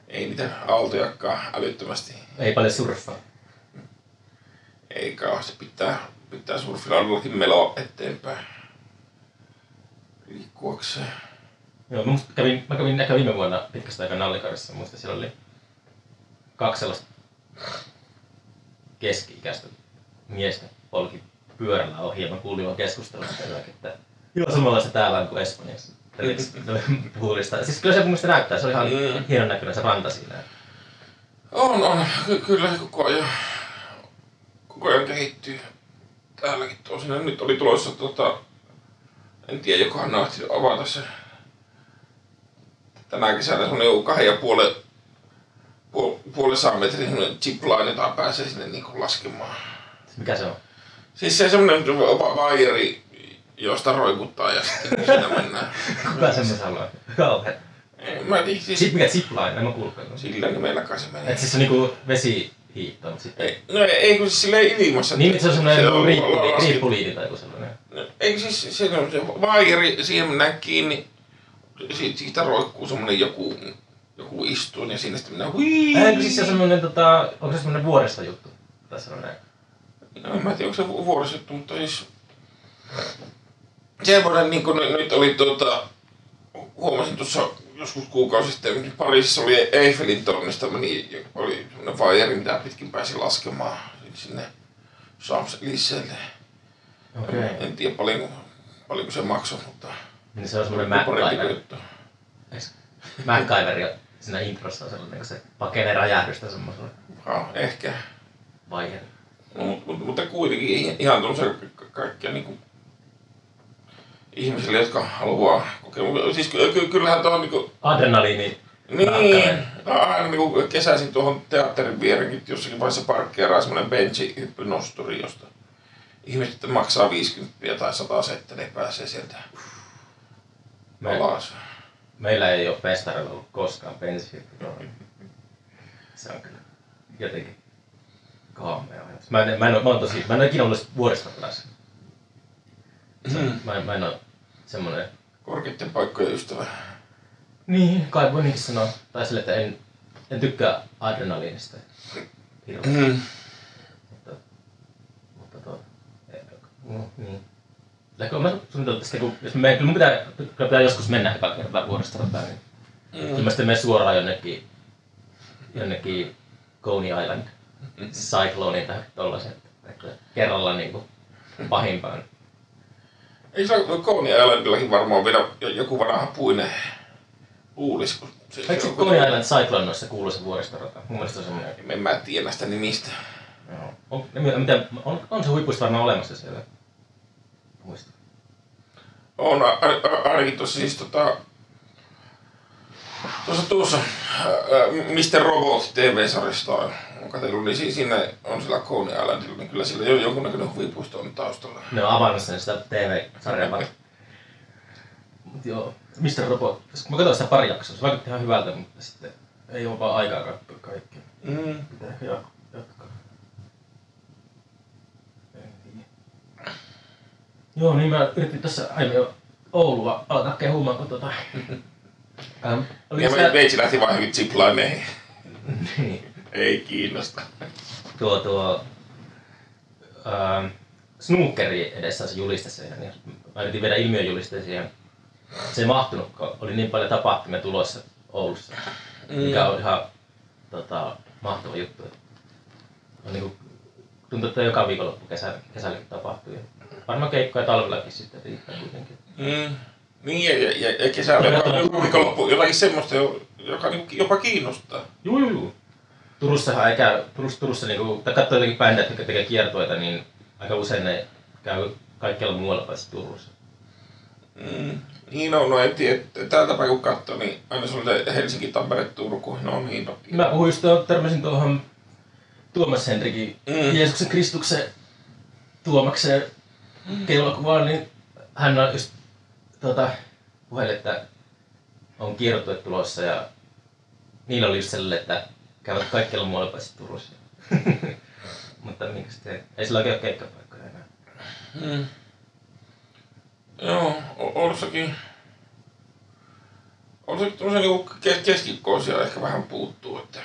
ei niitä aaltojakaan älyttömästi. Ei paljon surffaa. Ei kauheasti pitää, pitää surfilaudallakin meloa eteenpäin. Liikkuakseen. Joo, mä, kävin, mä kävin ehkä viime vuonna pitkästä aikaa Nallikarissa. Muista siellä oli kaksi sellaista keski-ikäistä miestä polki pyörällä ohi ja mä kuulin vaan keskustelua että joo samanlaista täällä on kuin Espanjassa. Puhulista. Siis kyllä se mun mielestä näyttää, se oli ihan Mm. hienon näköinen se ranta siinä. On, on. Ky- kyllä se koko ajan, koko ajan kehittyy. Täälläkin tosin nyt oli tulossa tota, en tiedä, jokohan ne avata se tänä kesänä semmonen joku kahden ja puolen, puol, puolen saan metrin semmonen zipline, jota pääsee sinne niinku laskemaan. Mikä se on? Siis se semmonen va- vaijeri, josta roikuttaa ja sitten siinä mennään. Kuka semmoisen haluaa? Kauhean. Mä tiedä, siis Sit mikä zipline? En mä kuullutkaan. sillä nimellä kai se menee. Et siis se on niinku vesihiihto, mutta sitten... Ei, no ei kun siis silleen ilmassa. Niin, se on semmoinen on riippuliini, tai joku sellainen. No, Eikö siis se on se vaijeri, siihen mennään kiinni, siitä, siitä roikkuu semmonen joku, joku istuin ja siinä sitten mennään hui. Eikö siis se on semmonen tota, onko se semmonen vuodesta juttu? Tai sellainen. No, en mä tiedä, onko se vu- vuorisettu, mutta siis... Semmoinen niin kuin nyt oli tuota, huomasin tuossa joskus kuukausi sitten, Pariisissa oli Eiffelin tornista, meni, oli semmoinen vaijeri, mitä pitkin pääsi laskemaan sinne Champs-Élysées. Okei. Okay. En tiedä paljonko, paljonko se maksoi, mutta Niin se on kuin MacGyver. MacGyver jo siinä introssa on sellainen, kun se pakenee räjähdystä semmoisella Ja, ehkä. vaiheella. No, mutta, mutta, kuitenkin ihan tuollaisia ka- kaikkia niin ihmisille, jotka haluaa kokea. Siis ky- ky- kyllähän tuo on niin kuin, Adrenaliini. niin, Raakkanen. aina niin kuin kesäisin tuohon teatterin vierenkin jossakin vaiheessa parkkeeraa semmoinen benchi hyppynosturi, josta ihmiset maksaa 50 tai 100 settä, ne pääsee sieltä Me, alas. meillä ei ole festarilla ollut koskaan bensihiippi. Se on kyllä jotenkin kaamea ajatus. Mä en, mä en, oo- mä oon tosi, mä en ole ikinä ollut on- Mä en, mä en ole semmonen Korkeiden paikkojen ystävä. Niin, kai voi niinkin sanoa. Tai sille, että en, en tykkää adrenaliinista. Mm. Mutta, mutta tuo, eh, no, niin. Lähkö mä suunnitellut tästä, kun jos me, kyllä mun pitää, kyllä pitää joskus mennä eka kertaa vuoristorataan, niin Mm. kyllä mä sitten menen suoraan jonnekin, jonnekin Coney Island Cycloneen tai tollasen, kerralla niinku pahimpaan. Ei se Coney Islandillakin varmaan vielä jo- joku vanha puinen luulis, kun se, Eikö se Coney Island Cyclone se kuuluisa vuoristorata? Mun mielestä se on semmoinen En mä tiedä näistä nimistä. Joo. On, mitä, on, on se huippuista varmaan olemassa siellä. Muista. On ainakin tuossa siis tota... Tuossa tuossa Mr. Robot TV-sarjasta on on katsellut, niin si- siinä on sillä Coney Islandilla, niin kyllä sillä jo jonkunnäköinen huvipuisto on taustalla. Ne on avannut sen sitä TV-sarjaa. Mut joo, Mr. Robot. Mä katsoin sitä pari jaksoa, se vaikutti ihan hyvältä, mutta sitten ei ole vaan aikaa katsoa kaikkea. Mm. Pitää ehkä jat- jatkaa. Joo, niin mä yritin tässä aiemmin jo Oulua alkaa kehumaan, kun tota... Ähm, Ja sä... meitsi lähti vaan hyvin ziplineihin. niin. Ei kiinnosta. tuo, tuo ähm, snookeri edessä se juliste siihen. Niin mä yritin viedä ilmiöjulisteen siihen. Se ei mahtunut, kun oli niin paljon tapahtumia tulossa Oulussa. Mm. Mikä on ihan tota, mahtava juttu. On niinku, tuntuu, että joka viikonloppu kesä, kesälläkin tapahtuu. Ja varmaan keikkoja talvellakin sitten riittää kuitenkin. Mm. Niin, ja, ja, ja kesällä joka, joku viikonloppu, jotakin semmoista, jo- joka niinku jopa kiinnostaa. Juu, juu, juu. Turussahan ei käy, Turussa, Turussa niinku, tai katsoo jotenkin bändejä, jotka tekee kiertueita, niin aika usein ne käy kaikkialla muualla paitsi Turussa. Mm. Niin on, no en tiedä, täältä päin kun katsoo, niin aina se on se Helsinki, Tampere, Turku, no niin toki. Mä puhuin just törmäsin tuohon Tuomas Henrikin Mm. Jeesuksen Kristuksen Tuomakseen keulakuvaan, niin hän on just tuota, puheli, että on kiertue tulossa ja niillä oli just sellainen, että käyvät kaikkialla muualla paitsi Turussa. Mutta minkä sitten, ei sillä oikein ole keikkapaikkoja enää. Mm. Joo, O- Orssakin. Orssakin tämmöisiä niinku ke- keskikoosia ehkä vähän puuttuu, että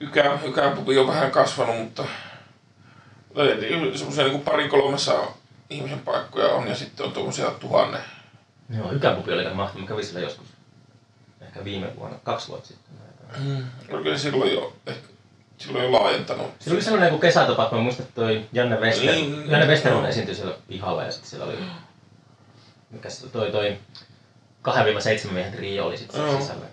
ykään, ykäänpubi on vähän kasvanut, mutta semmoisia niinku parin kolmessa ihmisen paikkoja on ja sitten on tuommoisia tuhannen. Joo, Ykäpupi oli aika mahtava. Mä kävin sillä joskus. Ehkä viime vuonna, kaksi vuotta sitten. Mm. Oliko se silloin jo, ehkä, silloin jo laajentanut? Siinä oli sellainen joku kesätapahtuma, muistan, että toi Janne Wester, Niin, Janne Westerman joo. esiintyi siellä pihalla ja sitten siellä oli, mikä se toi, toi 2-7 miehen trio oli sitten siellä sisällä.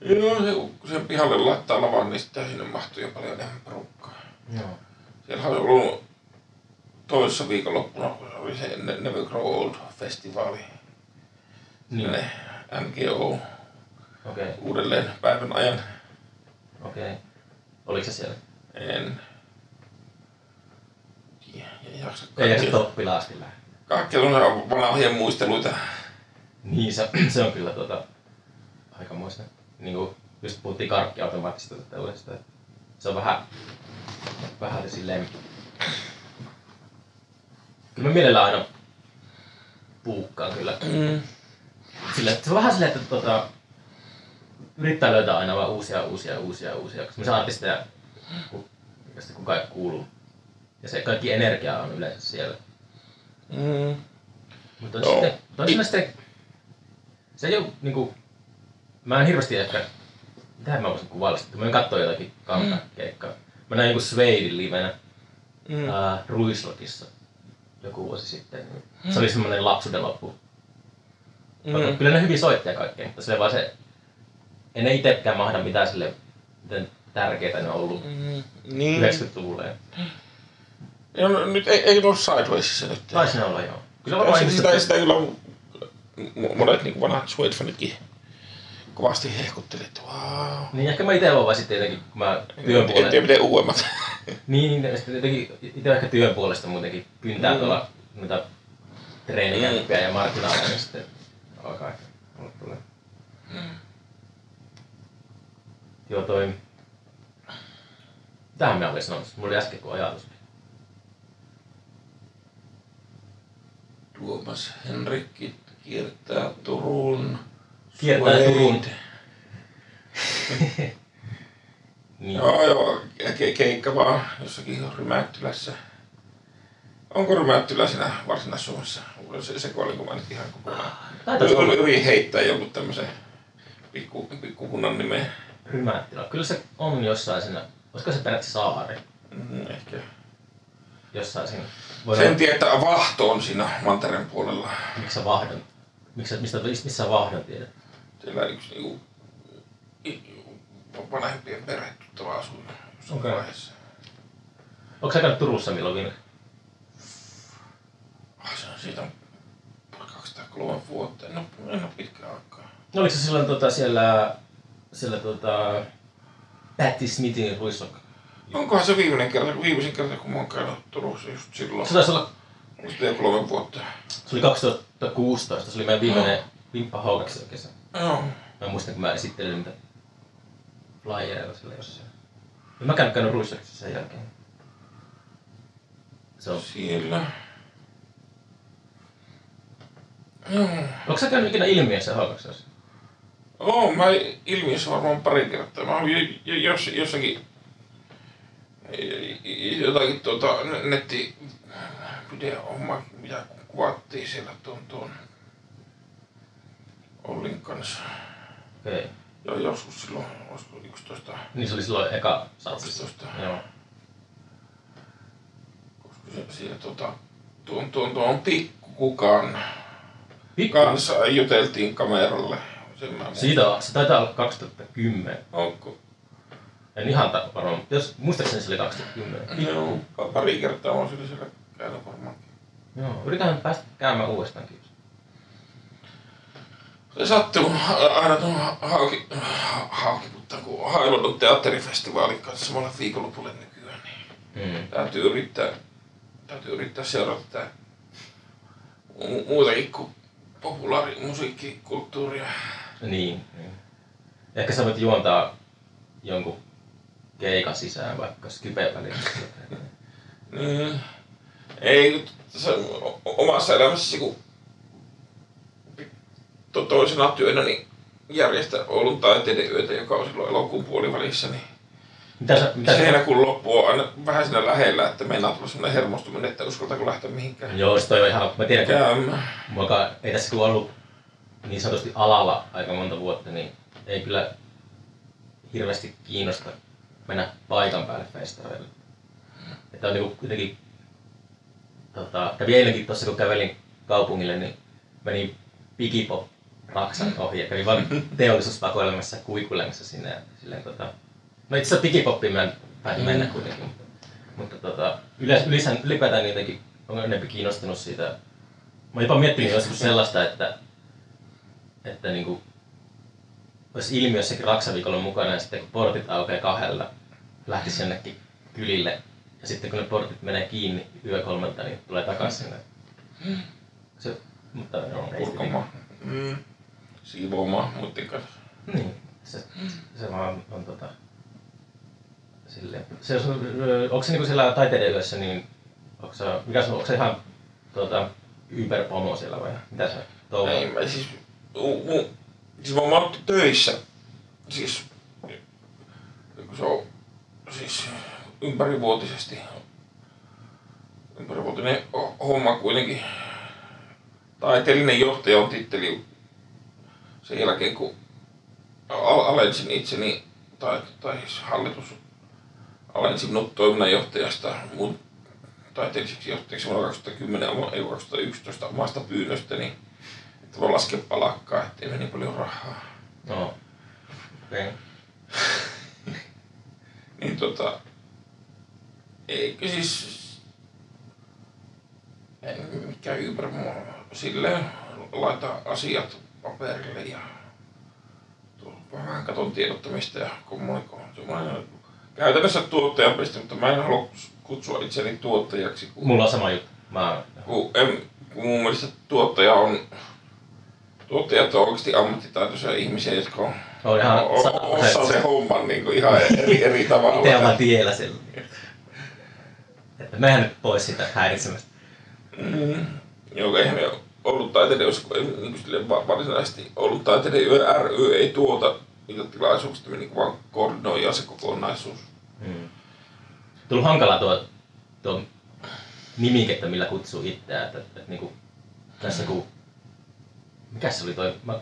Joo, se, kun sen pihalle laittaa lavan, niin sitten sinne mahtuu jo paljon enemmän porukkaa. Joo. Siellä on ollut toisessa viikonloppuna, kun oli se Ne- Never Grow Old festivaali. Niin, Ne NGO okay, uudelleen päivän ajan. okei. Okay. Oliko se siellä? En ja, ja jaksa Ei jaksa kaikki, toppilaan asti lähteä. kaikki on vanhoja muisteluita. Niin, se, se on kyllä tota, aikamoista. Niin kuin just puhuttiin karkkiautomaatista että Se on vähän, vähän silleen... Kyllä mä mielellään aina puukkaan kyllä. Mm. Sillä, se on vähän silleen, että tota, yrittää löytää aina vaan uusia, uusia, uusia, uusia. Koska semmoisia artisteja, ku- joista kukaan ei kuulu. Ja se kaikki energia on yleensä siellä. Mm. Mutta Joo. sitten, toisaalta sitten, se ei ole niinku, mä en hirveästi ehkä, mitähän mä voisin kuvailla sitä, mä en katsoa jotakin kantakeikkaa. Mä näin joku Sveidin livenä Mm. mm. äh, Ruislokissa joku vuosi sitten. Niin Se oli semmoinen lapsuuden loppu. Mm. Kyllä ne hyvin soitti ja kaikkea, mutta se vaan se, en ne itsekään mahda mitään sille, miten tärkeitä ne on ollut Mm. Niin. 90-luvulla. Ja Ja no, nyt ei, ei ole Sidewaysissa nyt. taisi ne olla joo. Kyllä varmaan sitä, sitä, ihmiset, sitä kyllä mo- monet niin vanhat Suede-fanitkin kovasti hehkuttelivat, että wow. niin ehkä mä itse olen vaan sitten jotenkin, kun mä työn En puolella tiedä miten uudemmat. Niin, ja sitten jotenkin itse ehkä työn puolesta muutenkin kyntää Mm. tuolla noita treenikämppiä ja markkinaaleja, niin sitten alkaa ehkä olla tulee. Joo, toi... Mitähän mä olin sanomassa? Mulla oli äsken kun ajatus. Tuomas Henrikki kiertää Turun. Kiertää Suede. Turun. Niin. Joo, joo, ke- keikka vaan jossakin Rymättylässä. Onko Rymättylä siinä Varsinais-Suomessa? Se, se kuoli, kun mä nyt ihan kokonaan. Taitaisi olla Yri heittää jonkun tämmöisen pikku, pikkukunnan nimen. Rymättila. Kyllä se on jossain siinä, olisiko se periaatteessa saari? Mm, ehkä. Jossain siinä. Voi Sen tiedä, että Vahto on siinä mantereen puolella. miksi sä vahdon? Miksi, mistä, missä sä vahdon tiedät? Siellä yksi niinku, i- vanhempien perhe tuttava asui jossain Okei. vaiheessa. Onko sä käynyt Turussa milloin viimeksi? Ah, se on siitä 203 vuotta. En ole, en ole pitkään aikaa. No, Oliko se silloin tota, siellä, siellä tota, Patti Smithin ruislok? Onkohan se viimeinen kerta, viimeisin kerta, kun mä oon käynyt Turussa just silloin. Se taisi olla, se kolme vuotta? se oli 2016, se oli meidän viimeinen Vimppa Haukaksen kesä. Joo. Mä muistan, kun mä esittelin niitä flyereilla sillä jossain. Ja mä käyn käynyt ruislokissa sen jälkeen. Se on. Siellä. Joo. Onko sä käynyt ikinä ilmiössä Haukaksessa? Oo, mä ilmiössä varmaan pari kertaa. Mä olin jo- jo- jos, jossakin jotakin tuota ne- netti video mitä kuvattiin siellä tuon, tuon Ollin kanssa. Okei. Okay. Ja joskus silloin, olisiko 11, Niin se oli silloin eka satsissa. 12, Joo. koska se, siellä tuota, tuon, tuon, tuon pikkukukan Pikku. Kanssa juteltiin kameralle. Siitä on, se taitaa olla 2010. Onko? En ihan ta- varmaan, jos muistaakseni se oli 2010. Joo, pa- pari kertaa on sillä siellä käynyt varmaan. Joo, yritetään päästä käymään uudestaankin. Se sattuu aina tuon hauki, hauki, mutta kun Hailon teatterifestivaalin kanssa samalla viikonlopulle nykyään, niin Mm. täytyy yrittää, täytyy yrittää seurata tätä mu- muutakin kuin populaarimusiikkikulttuuria. Niin, niin. Ehkä sä voit juontaa jonkun keikan sisään vaikka Skype välissä. Niin. Ei, o- omassa elämässäsi, kun to- toisena työnä niin järjestä Oulun taiteiden yötä, joka on silloin elokuun puolivälissä, niin Mitä sä, mitä se heinäkuun loppu on aina vähän siinä lähellä, että meinaa tulla semmoinen hermostuminen, että uskaltaako lähteä mihinkään Joo, se toi on ihan, mä tiedän, kun. Mulla ei tässä kun ollut niin sanotusti alalla aika monta vuotta, niin ei kyllä hirveästi kiinnosta mennä paikan päälle festareille. Että on niinku kuitenkin, tota, kävin eilenkin tuossa kun kävelin kaupungille, niin menin Pigipop Raksan ohi ja kävin vaan teollisuuspakoilemassa kuikuilemassa sinne. Ja silleen, tota, no itse asiassa Pigipoppiin mä en päätin mennä kuitenkin, mutta, tota, ylisän, ylipäätään jotenkin on enemmän kiinnostunut siitä Mä oon jopa miettinyt joskus sellaista, että, että niinku, olisi ilmiö jossakin Raksaviikolla mukana ja sitten kun portit aukeaa kahdella, lähtisi jonnekin kylille ja sitten kun ne portit menee kiinni yö kolmelta, niin tulee takaisin sinne. Se, mutta ei Purkamaan. Mm. Siivoamaan muiden kanssa. Niin, se, se vaan on tota... Silleen. Se, ö, onko se niinku siellä taiteiden yössä, niin onko se, mikä se, onko se ihan tota, yberpomo siellä vai mitä se touhuu? Ei, mä siis, u, siis mä oon töissä, siis, kun se on siis ympärivuotisesti, ympärivuotinen ho- homma kuitenkin. Taiteellinen johtaja on titteli sen jälkeen, kun al- alensin itseni, tai, tai siis hallitus alensi minut toiminnanjohtajasta mun taiteelliseksi johtajaksi vuonna 2010 ei 2011 omasta pyynnöstäni, että voi laskea palakkaa, ettei mene niin paljon rahaa. No. Okei. Niin tota, eikö siis, en mikä ympärä silleen laita asiat paperille ja vähän katon tiedottamista ja kommunikointia. Semmoinen Käytännössä tuottajan piste, mutta mä en halua kutsua itseni tuottajaksi, kun Mulla on sama juttu. Mä, kun, en, kun mun mielestä tuottaja on, tuottajat on oikeasti ammattitaitoisia ihmisiä, jotka on, on ihan o, o, osaa sen homman niin kuin ihan eri, eri tavalla. Itse ollaan tiellä sillä. Että mehän nyt pois sitä häiritsemästä. Mm. Joo, eihän me ollut taiteiden, kun ei niin kuin varsinaisesti ollut taiteiden yö ry ei tuota niitä tilaisuuksia, me niin kuin vaan koordinoidaan se kokonaisuus. Hmm. Tullut hankalaa tuo, tuo nimikettä, millä kutsuu itseään. Että, että, että niinku, tässä kun... Mikäs se oli toi? Mä,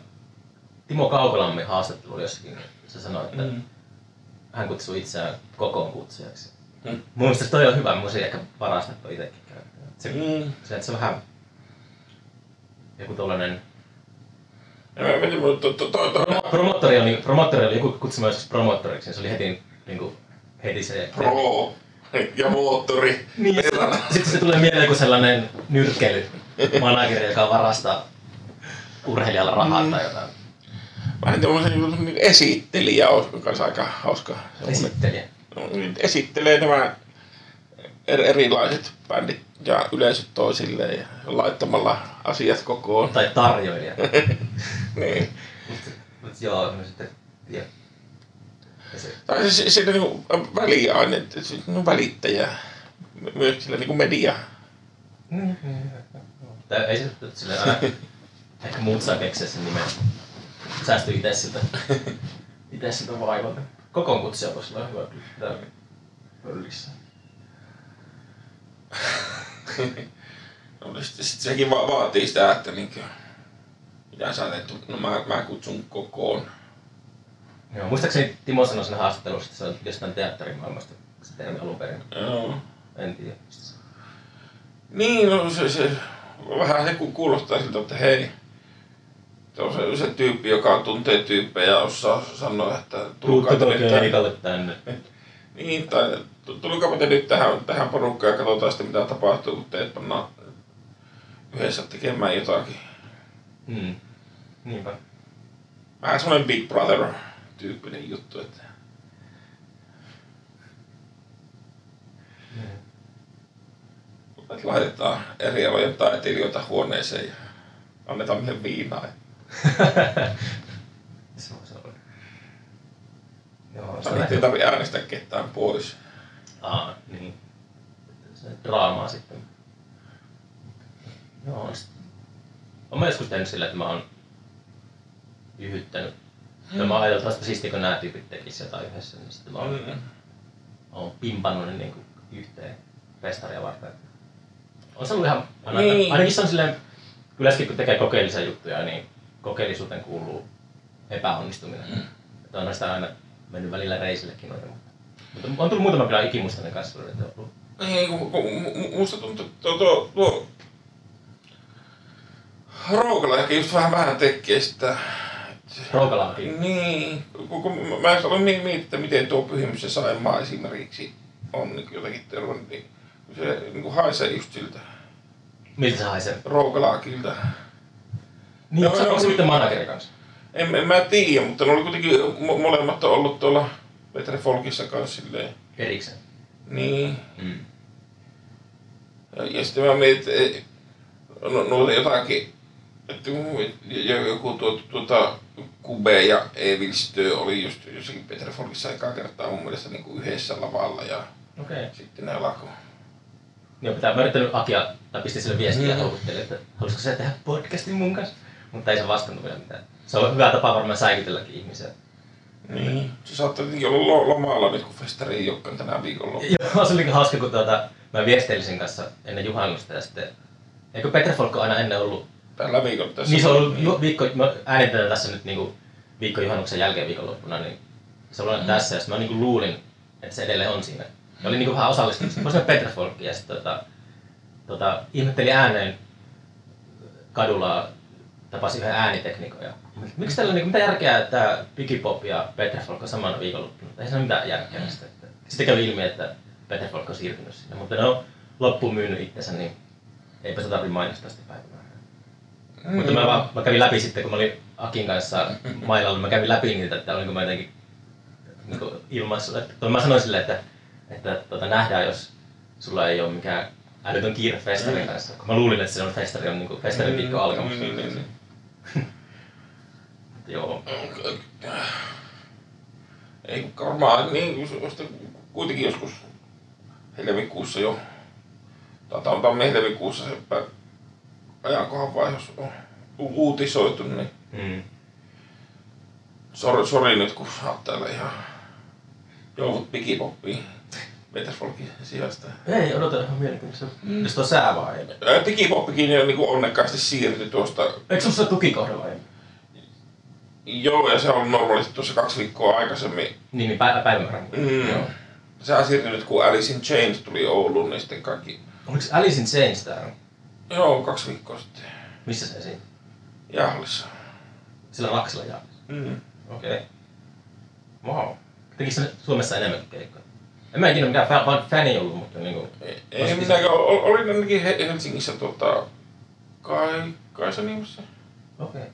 Timo Kaukolammi haastattelu oli jossakin. Se sanoi, että Mm. hän kutsuu itseään kokoonkutsujaksi. Mm. Mun mielestä toi on hyvä, mun se ehkä paras, että itsekin käyttää. Se, Mm. se, että se vähän joku tollanen Promottori oli, promottori oli joku kutsumaan joskus promottoriksi, niin se oli heti, niin kuin, heti se... pro ja moottori. Niin, ja sitten, se tulee mieleen joku sellainen nyrkkeilymanageri, joka varastaa urheilijalla rahaa Mm. tai jotain. Vähän tämmöisen niin esittelijä on kanssa aika hauska. Esittelijä. No, niin esittelee nämä er- erilaiset bändit ja yleisöt toisilleen ja laittamalla asiat kokoon. Tai tarjoilija. Niin. Mutta joo, no sitten... Ja, ja se, Tai siis siinä niinku väliaine, että se on välittäjä. My- Myös sillä niinku media. tai ei se nyt sille aina... Ehkä muut saa keksiä sen nimen. Säästyy itse siltä, itse siltä vaivalta. Kokoon kutsuja voisi olla hyvä kyllä täällä pöllissä. No, sitten sit sekin va- vaatii sitä, että niinkö, mitä sä teet, no mä, mä kutsun kokoon. Joo, muistaakseni Timo sanoi siinä haastattelussa, että se on jostain teatterimaailmasta se termi alun perin. Joo. En tiedä. Niin, no se, se vähän se ku- kuulostaa siltä, että hei, se on se, se tyyppi, joka tuntee tyyppejä ja osaa sanoa, että tulkaa keikalle tänne. Niin, tai tu- tulkaapa te nyt tähän, tähän porukkaan ja katsotaan sitten mitä tapahtuu, kun teet pannaan yhdessä tekemään jotakin. Mm. Niinpä. Vähän semmoinen Big Brother-tyyppinen juttu, että että laitetaan eri alojen taiteilijoita huoneeseen ja annetaan niille viinaa. Se voisi olla. Joo, ei tarvitse äänestää ketään pois. Aa, niin. Se draamaa sitten. Joo, sit... Olen joskus tehnyt sillä, että mä oon yhyttänyt. Hmm. Mä ajatellut että siistiä, kun nämä tyypit tekis jotain yhdessä, niin sitten mä oon, Mm. oon pimpannut ne niin kuin yhteen festaria varten. On se ollut ihan, Niin. ainakin se on silleen, yleensäkin kun tekee kokeellisia juttuja, niin kokeellisuuteen kuuluu epäonnistuminen. Mm. Että on sitä aina mennyt välillä reisillekin noita. Mutta on tullut muutama kyllä ikimuistainen kanssa, että on ollut Niin, mu- musta tuntuu, tuo, tuo, tuo Roukalakin just vähän vähän tekee sitä. Roukalaakin. Niin, kun, kun mä en aloin niin miettiä, että miten tuo pyhimys saimaa esimerkiksi on niin jotenkin törmännyt, niin se niin kuin haisee just siltä Miltä se haisee? Roukalaakilta. Niin, Joo, onko, se, onko se niin. sitten manageri kanssa? En, en mä tiedä, mutta ne oli kuitenkin mo- molemmat on ollut tuolla Petre Folkissa kanssa silleen. Erikseen. Niin. Mm. Ja, ja sitten mä mietin, että no, no jotakin, että joku tuo, tuota, Kube ja Evilstö oli just jossakin Petre Folkissa ekaa kertaa mun mielestä niin kuin yhdessä lavalla ja Okei. Okay. sitten ne alkoi. Niin pitää, mä yrittänyt Akia, tai pistin sille viestiä ja Mm. houkuttelin, että haluaisiko se tehdä podcastin mun kanssa? Mutta ei se vastannut vielä mitään. Se on hyvä tapa varmaan säikytelläkin ihmisiä. Niin. Se saattaa tietenkin olla lo- lomalla nyt, kun festari ei olekaan tänä viikolla. Joo, se oli hauska, kun tuota, mä viesteilisin kanssa ennen juhannusta ja sitten... Eikö Petre Folk aina ennen ollut Tällä viikolla tässä. Niin se on ollut ju- viikko, mä äänitetään tässä nyt niinku viikko juhannuksen jälkeen viikonloppuna, niin se on mm. tässä ja mä niinku luulin, että se edelleen on siinä. Ja olin niinku vähän osallistunut. Mä sanoin Petra Folkki ja sitten tota, tota, ihmettelin ääneen kadulla, tapasin yhden ääniteknikon ja miksi tällä niinku, mitä järkeä, että Biggie Pop ja Petra Folk on samana viikonloppuna? Ei se ole mitään järkeä. Mm. Sitten, että, sitten kävi ilmi, että Petra Folk on siirtynyt sinne, mutta ne on loppuun myynyt itsensä, niin eipä se tarvitse mainostaa sitä päivää. Mm. Mutta mä, vaan, mä kävin läpi sitten, kun mä olin Akin kanssa mailalla, mä kävin läpi niitä, että olinko mä jotenkin niin ilmaissut. Että, mä sanoin silleen, että, että tota, nähdään, jos sulla ei ole mikään älytön kiire festarin Mm. kanssa. Kun mä luulin, että se on festari on niin festarin viikko alkamassa. Niin, niin, niin. Joo. Ei varmaan niin, kuitenkin joskus helmikuussa jo, tai tammi helmikuussa se ajankohan vaihdos on uutisoitu, niin Mm. sori, sori nyt kun sä oot täällä ihan joudut pikipoppiin Petersfolkin sijasta. Ei, odota ihan mielenkiintoista. Jos tuo sää vaan ei. Ää, Pikipoppikin on niin onnekkaasti siirtyi tuosta, Eikö se ole se tukikohde vai? joo ja se on normaalisti tuossa kaksi viikkoa aikaisemmin Niin, niin päivä, päivämäärä. Mm. Joo. Sehän siirtyi nyt, kun Alice in Chains tuli Ouluun, niin sitten kaikki... Oliko Alice in Chains täällä? Joo, kaksi viikkoa sitten. Missä se esiin? Jahlissa. Sillä Raksilla jaa. Mm. Okei. Okay. Wow. Tekikö se Suomessa enemmänkin keikkoja? En mä ikinä mikään fan, fan, fani ollut, mutta niinku... Ei, ei minäkään, ol- olin ainakin He- Helsingissä tota... Kai, Kaisaniemessä. Okei. Okay.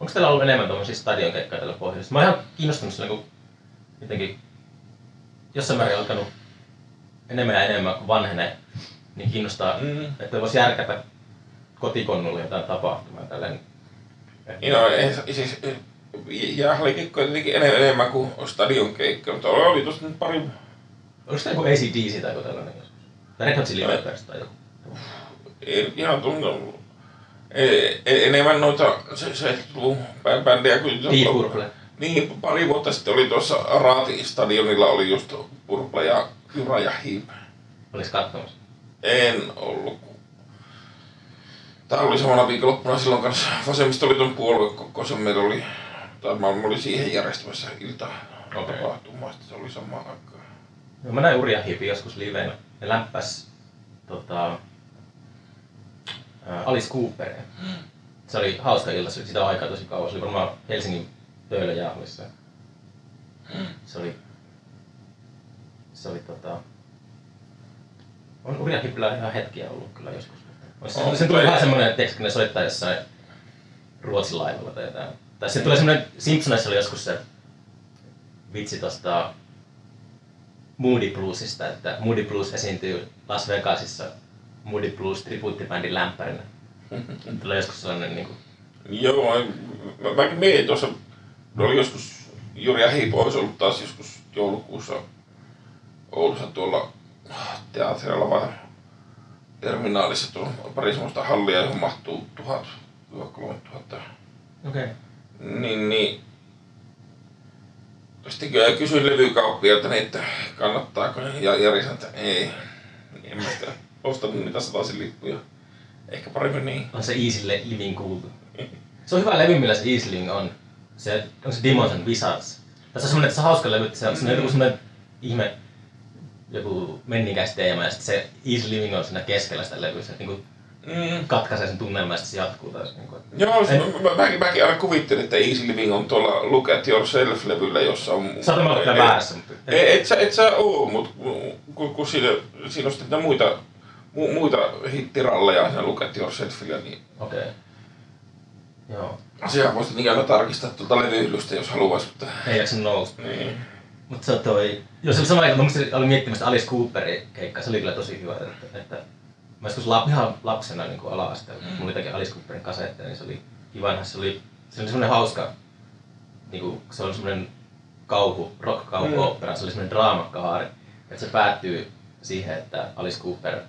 Onko teillä ollut enemmän tuommoisia stadionkeikkoja tällä pohjoisessa? Mä oon ihan kiinnostunut sillä kun jotenkin jossain määrin alkanut enemmän ja enemmän kuin vanhenee, niin kiinnostaa, Mm. että voisi järkätä kotikonnulle jotain tapahtumaa. Joo, ei, se- siis jahlikikkoja tietenkin enemmän, enemmän kuin stadionkeikkoja, mutta oli, tuossa nyt pari... Oliko tämä joku ACDC tai joku tällainen? Tai Red Hot Chili Peppers tai joku? Ei, ihan ei, enemmän noita se, se luvun bändejä kuin... Deep Purple. Niin, pari vuotta sitten oli tuossa Raati-stadionilla oli just Purple ja Jura ja Hip. Olis katsomassa? En ollut. Tää oli samana viikonloppuna silloin kanssa vasemmistoliiton puoluekokous meillä oli, tai mä olin siihen järjestämässä ilta tapahtumaa, sitten se oli samaan aikaan. No, mä näin Urja Hipi joskus liveenä. Ne läppäs tota, ää, Alice Cooperia. Se oli hauska ilta, se oli sitä aikaa tosi kauan. Se oli varmaan Helsingin Pöylöjahlissa. Se oli... Se oli tota... On Urja Hipillä ihan hetkiä ollut kyllä joskus. Se, On, se tuli tai- vähän semmoinen, että kun ne soittaa jossain Ruotsin laivalla tai jotain. Tai sitten tulee semmoinen, Simpsonissa oli joskus se vitsi tosta Moody Bluesista, että Moody Blues esiintyy Las Vegasissa Moody Blues tribuuttibändin lämpärinä. Tulee joskus sellainen niin kuin, Joo, mä, mäkin mietin tuossa, ne oli joskus, Juri ja Hiipo olisi ollut taas joskus joulukuussa Oulussa tuolla teatterilla vai terminaalissa tuolla pari semmoista hallia, johon mahtuu tuhat, kolme tuhatta. okei. Okay. Niin, niin. Sitten kyllä kysyin levykauppialta, niin että kannattaako, ja Jari sanoi, että ei. En mä sitä ostanut niitä sataisen lippuja. Ehkä paremmin niin. On se Easy Living kuultu. Se on hyvä levy, millä se Easy Living on. Se, on se Demons and Wizards. Tässä on semmoinen, että se on hauska levy, että se on semmoinen, joku semmoinen ihme joku menninkäisteema ja sitten se Easy Living on siinä keskellä sitä levyä. Se niin kuin Mm. katkaisee sen tunnelman ja sitten se jatkuu taas. Niin kuin. Joo, se, En- mä, mäkin, mäkin aina kuvittelin, että Easy Living on tuolla Look at Yourself-levyllä, jossa on... Sä oot kyllä väärässä, mutta... Et, et, sä, et sä oo, mutta kun, kun siinä, siinä on sitten muita, mu, muita hittiralleja siinä Look at Yourselfillä, niin Okei. Okay. Joo. sehän voisi niin aina tarkistaa tuolta levyhyllystä, jos haluaisi, mutta... Ei jaksa nousta. Niin. Mutta se toi... Joo, se oli sama, mä olin miettimässä Alice Cooperin keikkaa. Se oli kyllä tosi hyvä. Että, että mä joskus lap, ihan lapsena niin kuin ala-asteella, mm. mulla oli Alice Cooperin kasetteja, niin se oli kiva. Se oli, se oli semmoinen hauska, niin kuin, se oli semmoinen kauhu, rock kauhu Mm. opera, se oli semmoinen draamakaari. Että se päättyy siihen, että Alice Cooper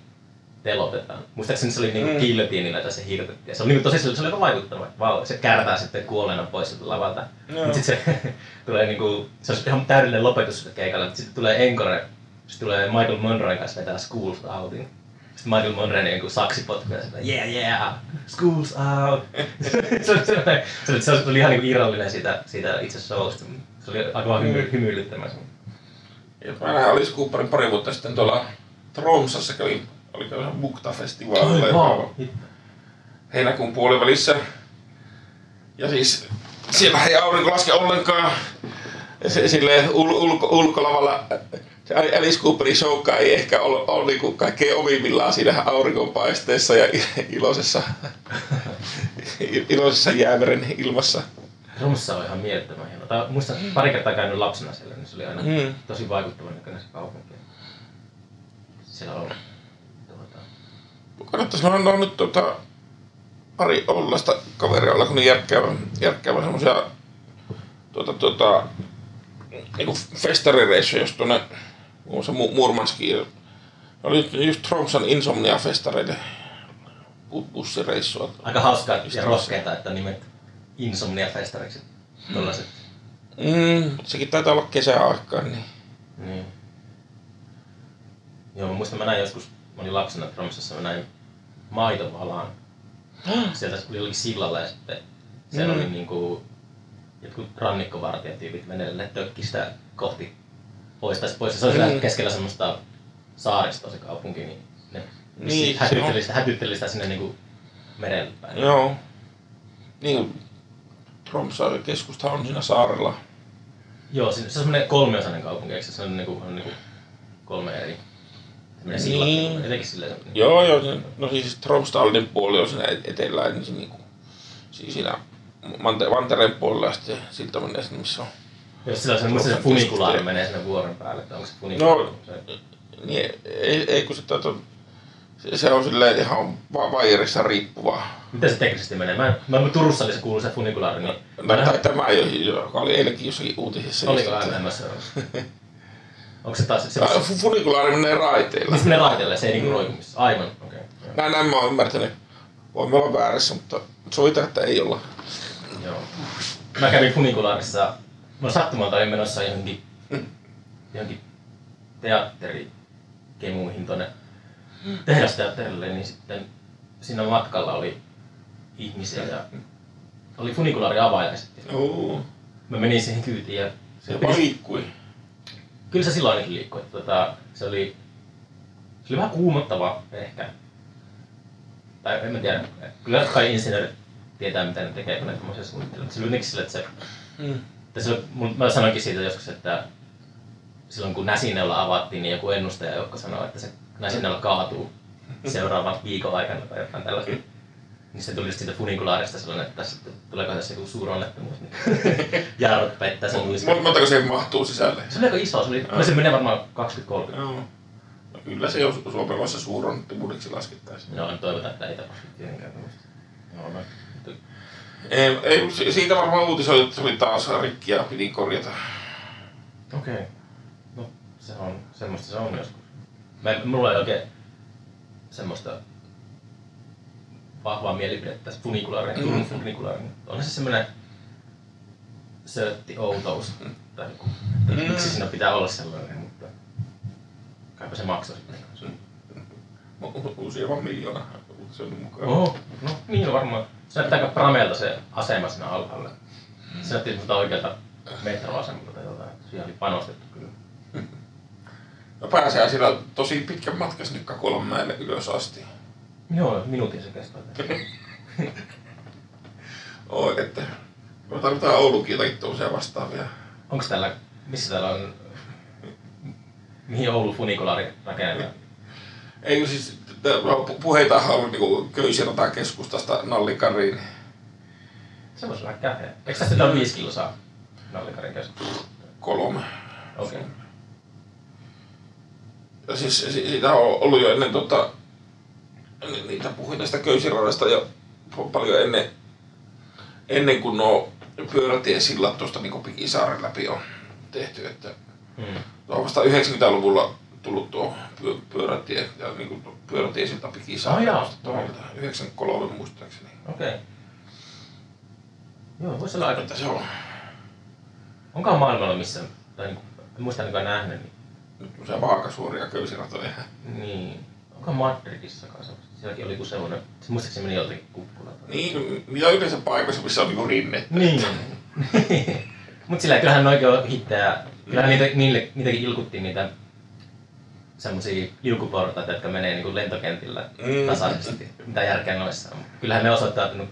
telotetaan. Muistaakseni se oli niinku Mm. guillotinilla, että se hirtettiin. Se oli niinku tosi se oli aika vaikuttava. Vau, se kärtää sitten kuolleena pois sieltä lavalta. Joo. Mut sit se tulee niinku, se on ihan täydellinen lopetus keikalle. Mut sitten tulee encore, sitten tulee Michael Monroen kanssa vetää Schools Outin. Sitten Michael Monroe niinku saksipotku ja sitten yeah yeah, schools out. se, oli se, oli, se oli ihan niinku irrallinen siitä, siitä itse showsta. Se oli aika vaan hymy, hymyilyttämään. Ja mä näin Alice Cooperin pari vuotta sitten tuolla Tromsassa kävin, oliko se Mukta-festivaalilla, joka on heinäkuun puolivälissä. Ja siis siellä ei aurinko laske ollenkaan. Se, silleen ul, ulko, ulkolavalla se Alice Cooperin showka ei ehkä ole, ole niinku kaikkein omimmillaan siinä auringonpaisteessa ja iloisessa, iloisessa jäämeren ilmassa. Romssa on ihan mielettömän hieno. Tai muistan pari kertaa käynyt lapsena siellä, niin se oli aina Mm. tosi vaikuttava näköinen se kaupunki. Siellä on Kannattaisi on nyt tota, pari ollaista kaveria olla, kun ne järkkäävän, järkkäävän semmosia tuota, tuota, niinku festarireissuja, jos tuonne muun muassa Mu- Murmanskiin. Ne oli just Tromsan Insomnia-festareiden bu- bussireissua. aika hauskaa ja roskeita, että nimet Insomnia-festariksi. Tollaset. Mm, mutta sekin taitaa olla kesäaikaan, niin Niin. Joo, mä muistan, mä näin joskus, mä olin lapsena Tromsassa, mä näin maitovalaan. Sieltä oli jollakin sillalla ja sitten siellä Mm. oli niinku jotkut rannikkovartijatyypit veneellä, ne tökki sitä kohti pois tai pois. Se oli Mm. keskellä semmoista saaristoa se kaupunki, niin ne Niin, hätytteli, sitä, hätytteli sitä sinne niinku merelle päin. joo. Niin, Tromsa keskusta on siinä saarella. Joo, se, se on semmoinen kolmiosainen kaupunki, eikö se? Se on niinku, on niinku kolme eri. Semmoinen sillat, Niin. jotenkin. Joo, joo. se- No siis Tromsdalin puoli on siinä etelään, niin se niinku, siis siinä Mante- Vantereen puolella ja sitten siltä menee sinne, missä on. Jos sillä on se, muista se funikulaari menee sinne vuoren päälle, että onko se funikulaari? No. se, Niin, ei, ei kun se, tota, se, se on silleen ihan va- vairissa riippuva. Miten se teknisesti menee? Mä, mä, mä Turussa oli se kuuluu se funikulaari, niin... No, tai tämä, jo- joka oli eilenkin jossakin uutisissa. Oliko aina en mä seurannut. Onko se taas se... se Ah, fu- Funikulaari menee raiteilla. Mistä menee raiteille? Se ei niinku roikumissa. Aivan, okei. Okay. Näin, näin mä oon ymmärtänyt. Voimme olla väärässä, mutta sovita, että ei olla. Joo. Mä kävin funikulaarissa... Mä sattumalta olin menossa johonkin... johonkin teatterikemuihin tonne tehdasteatterille, niin sitten siinä matkalla oli ihmisiä ja oli funikulaari avaaja sitten. Joo. Mä menin siihen kyytiin ja se Jopa liikkui. Kyllä se silloin ainakin liikkui. että Tota, se, oli, se oli vähän kuumottava ehkä. Tai en mä tiedä. Kyllä kai insinöörit tietää mitä ne tekee, kun ne tämmöisiä suunnittelevat. Mutta Se oli jotenkin sille, että se... Mm. Mun, mä sanoinkin siitä joskus, että silloin kun Näsineula avattiin, niin joku ennustaja joukko sanoi, että se Näsineula kaatuu seuraavan viikon aikana tai jotain tällaista. Niin se tuli siitä funikulaarista sellainen, että tässä tuleeko tässä joku suuronnettomuus. Niin jarrut peittää sen luiskan. Mon- Montako siihen mahtuu sisälle? Se oli aika iso, se, oli, no. se menee varmaan 20-30. Joo. No, kyllä se jos Suomessa suuronnettomuudeksi laskettaisiin. Joo, no, toivotaan, että ei tapahdu tietenkään tämmöistä. Joo, no. Ei, ei, si- siitä varmaan uutisoitu, että se oli taas rikki ja piti korjata. Okei. Okay. No, se on, semmoista se on joskus. Mä, mulla ei oikein semmoista vahvaa mielipidettä tästä funikulaarinen, Turun funikulaarinen. On se semmoinen söötti outous. Tai joku, että Mm. miksi siinä pitää olla sellainen, mutta kaipa se maksaa sitten. U- Useamman miljoona uutisoinnin mukaan. Oho, no niin varmaan. Se näyttää aika prameelta se asema siinä alhaalla. Se näytti semmoista oikealta metroasemalta tai jotain. Siihen oli panostettu kyllä. No pääsee sillä tosi pitkän matkan sinne Kakulanmäelle ylös asti. Joo, minuutin se kestää. Oi, että me tarvitaan Oulunkin jotakin tuollaisia vastaavia. Onko täällä, missä täällä on, mihin Oulun funikulaari rakennetaan? Ei kun siis tää- pu- puheitahan on niinku Köysirataan keskustasta Nallikariin. Se voisi olla käheä. Eikö tästä ole viisi kilsaa Nallikarin keskustelusta? kolme. Okei. Okay. Ja siis si- siitä on ollut jo ennen tota, niitä puhuin tästä Köysiradasta jo pa- paljon ennen, ennen kuin nuo pyörätiesillat tuosta niin Pikisaaren läpi on tehty. Että Hmm. on vasta 90-luvulla tullut tuo pyö, pyörätie ja niin kuin pyörätiesilta Pikisaaren. Jaa. tuolta 93 muistaakseni. Okei. Okay. Joo, voisi olla aika... Se on Onkohan maailmalla missä, tai niinku, en muista ainakaan nähnyt, niin, nyt se vaakasuoria köysiratoja. niin onko Madridissa kanssa? Sielläkin oli joku sellainen, se muistaakseni meni joltakin kukkulalta. Niin, mitä yleensä paikoissa, missä on niinku rinne. Niin. Mut sillä kyllähän ne oikein hittää. Kyllähän niitä, niille, niitäkin ilkuttiin niitä semmosia ilkuportaita, jotka menee niinku lentokentillä Mm. tasaisesti. Mitä järkeä noissa on. Kyllähän ne osoittautunut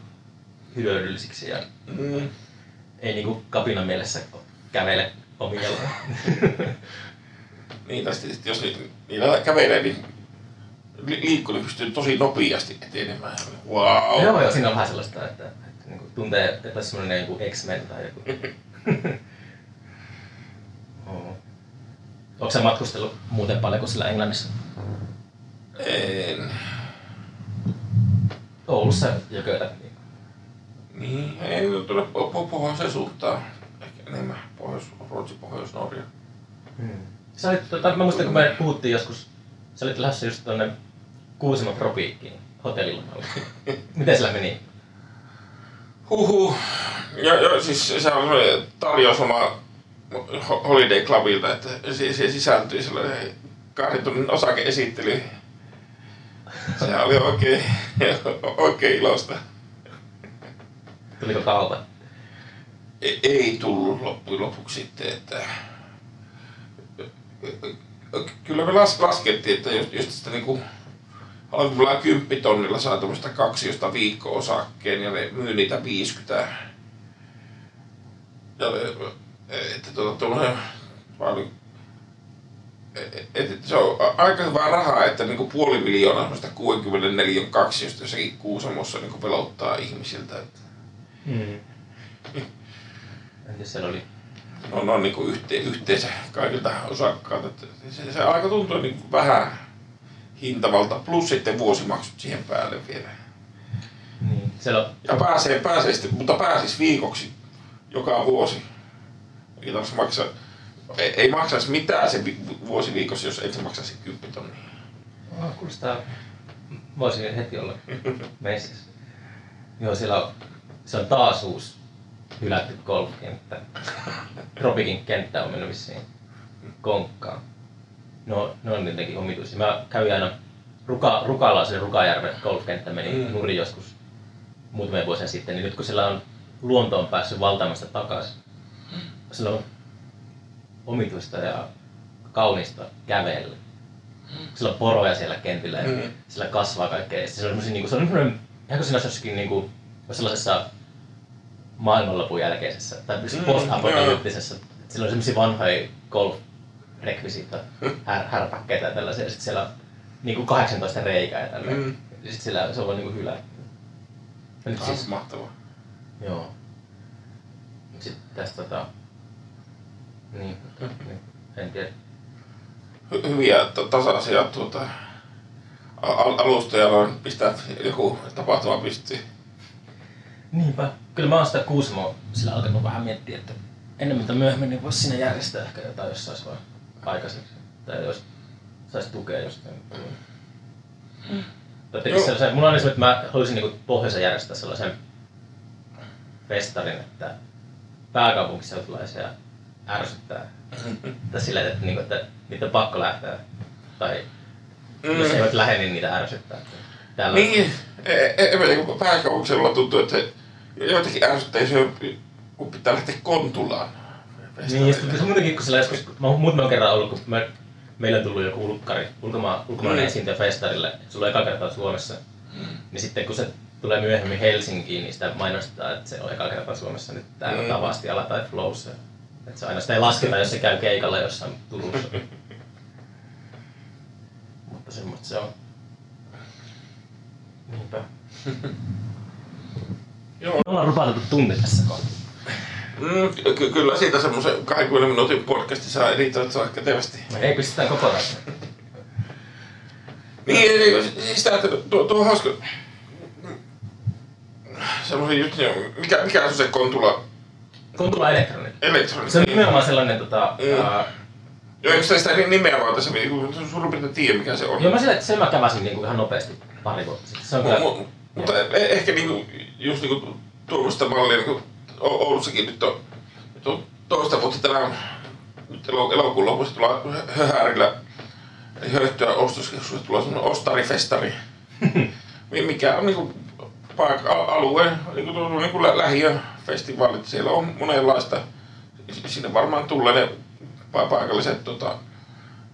hyödyllisiksi ja Mm. ei niinku kapinan mielessä kävele omilla. Niin, sitten jos ni- niillä kävelee, niin li- liikkuu, niin pystyy tosi nopeasti etenemään. Wow. joo, joo, siinä on vähän sellaista, että, että niinku tuntee, että olisi semmoinen joku X-Men tai joku. Oo. Onko sä matkustellut muuten paljon kuin sillä Englannissa? En. Oulussa ja köydät. Niin. Niin, ei tuonne po- pohjoiseen suuntaan. Ehkä enemmän pohjois, Ruotsi, pohjois-Norja. Sä olit, tota, mä muistan, kun me puhuttiin joskus, sä olit lähdössä just tonne Kuusamon tropiikkiin hotellilomalle. Miten sillä meni? Huhu. Ja, ja siis se on tarjousloma ho- Holiday Clubilta, että se, sisältyi sellainen kahden tunnin osakeesittely. Se oli oikein, oikein ilosta. Tuliko kaupa? Ei, ei tullut loppujen lopuksi sitten, että kyllä me las, laskettiin, että jos, jos sitä niinku alkupuolella kymppitonnilla saa tämmöistä kaksiosta viikko-osakkeen ja ne myy niitä 50. Ja, että tuota, tuollainen, paljon, että, että se on aika hyvää rahaa, että niinku puoli miljoonaa semmoista 64 kaksiosta jossakin Kuusamossa niinku pelottaa ihmisiltä. Että Mm. Entäs siellä oli? on, on niin yhte, yhteensä kaikilta osakkailta. että Se, se aika tuntuu niin vähän hintavalta, plus sitten vuosimaksut siihen päälle vielä. Niin. Siellä on, Ja pääsee, pääsee sitten, mutta pääsis viikoksi joka vuosi. Ei maksaa, ei, ei maksaisi mitään se vuosi viikossa, jos ensin maksaisi 10 tonnia. oh, kuulostaa, voisi heti olla messissä. Joo, siellä on, se on taas uusi hylätty golfkenttä. Tropikin kenttä on mennyt vissiin konkkaan. No, ne on jotenkin omituisia. Mä kävin aina Ruka, Rukalla, se Rukajärven golfkenttä meni Mm. mm. nurin joskus muutamia vuosia sitten, niin nyt kun sillä on luonto on päässyt valtaamasta takaisin, sillä on omituista ja kaunista kävellä. Sillä on poroja siellä kentillä ja Mm. sillä kasvaa kaikkea. Ja se on niinku, se on semmoinen, ihan kuin siinä olisi jossakin niinku, sellaisessa maailmanlopun jälkeisessä tai Mm, mm, post-apokalyptisessa. Sillä on semmoisia vanhoja golf rekvisiita, här, härpäkkeitä ja tällaisia. Ja sitten siellä niinku 18 reikää ja tälleen. Mm. Ja sit sillä se on vaan niinku hylätty. Ja nyt Ah, siis, mahtavaa. joo. Mut sit tästä tota... Niin, niin, en tiedä. Hy- hyviä ta- tasaisia tuota, al- alustoja noin pistää joku tapahtuma pystyy. Niinpä. Kyllä mä oon sitä Kuusamoa sillä alkanut vähän miettiä, että enemmän tai myöhemmin niin voisi siinä järjestää ehkä jotain, jos sais vaan aikaiseksi. Tai jos sais tukea jostain. Joo. sellaisen, mulla on niin se, että mä haluaisin niinku pohjoisen järjestää sellaisen festarin, että pääkaupunkiseutualaisia ärsyttää. tai sillä, että, niinku, että niitä on pakko lähteä. Tai mm. jos eivät lähde, niin niitä ärsyttää. Täällä Niin, e- e- e- kun pääkaupunkisella tuntuu, että joitakin ärsyttää, jos kun pitää lähteä Kontulaan. Niin, ja sitten se muutenkin, kun sillä joskus, mä oon muutaman kerran ollut, kun me, meillä on tullut joku ulkkari, ulkomaan, ulkomainen Mm. esiintyjä festarille, sulla on eka kertaa Suomessa, niin sitten kun se tulee myöhemmin Helsinkiin, niin sitä mainostetaan, että se on eka kertaa Suomessa nyt täällä Mm. mm. Tavastiala tai Flowssa. Että se aina sitä ei lasketa, jos se käy keikalla jossain Turussa. Mutta semmoista se on. Niinpä. Joo. Me ollaan rupateltu tunti tässä kohtaa. Mm, ky- kyllä siitä semmoisen 20 minuutin podcasti saa editoida saa kätevästi. Ei pistetään kokonaan. Niin, eli siis että tuo, tuo hauska. Semmoisen jutun, mikä, mikä on se Kontula Kontula Elektroniikka. elektroniikka? Se on nimenomaan sellainen tota, Mm. ää, Joo, eikö sitä nimeä vaan tässä, niin suurin piirtein tiedä mikä se on. Joo, mä että sen mä käväsin niinku ihan nopeasti pari vuotta sitten. Se on kyllä... Mu- mu- mutta e- ehkä niinku, just niinku tuommoista mallia, niinku Oulussakin nyt on, nyt on toista vuotta tänään, nyt elo- elokuun lopussa tulla höhärillä höhtyä ostoskeskuksessa tulee semmoinen ostarifestari, Mi- mikä on niinku paik- a- alueen niinku, niinku lä- lähiöfestivaalit. Siellä on monenlaista. Sinne varmaan tulee ne pa- paikalliset tota,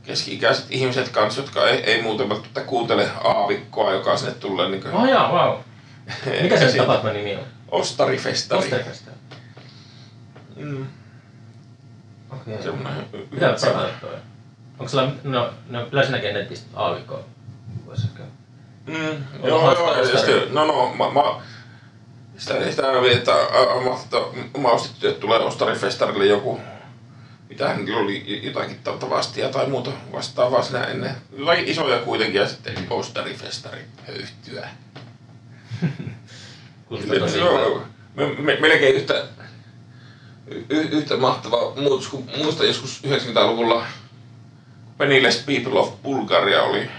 keski-ikäiset ihmiset kanssa, jotka ei, ei muuten välttämättä kuuntele aavikkoa, joka sinne tulee. Niin Oh jaa, wow. Mikä se tapahtuman nimi on? Ostarifestari. Osterfesta. Mm, Okei. semmoinen Mitä toi? Onko sulla, no, no yleensä näkee netistä aavikkoa. Vois ehkä. Mm, On joo, joo, ja sitten, no no, mä, mä sitä, sitä aina että ammattityöt tulee ostarifestarille joku, mitä hänellä oli jotakin tavastia tai muuta vastaavaa siinä ennen. Jotakin isoja kuitenkin ja sitten ostarifestari höyhtyä. Me, me, melkein yhtä, y, yhtä mahtava muutos kuin muista joskus 90-luvulla Penniless People of Bulgaria oli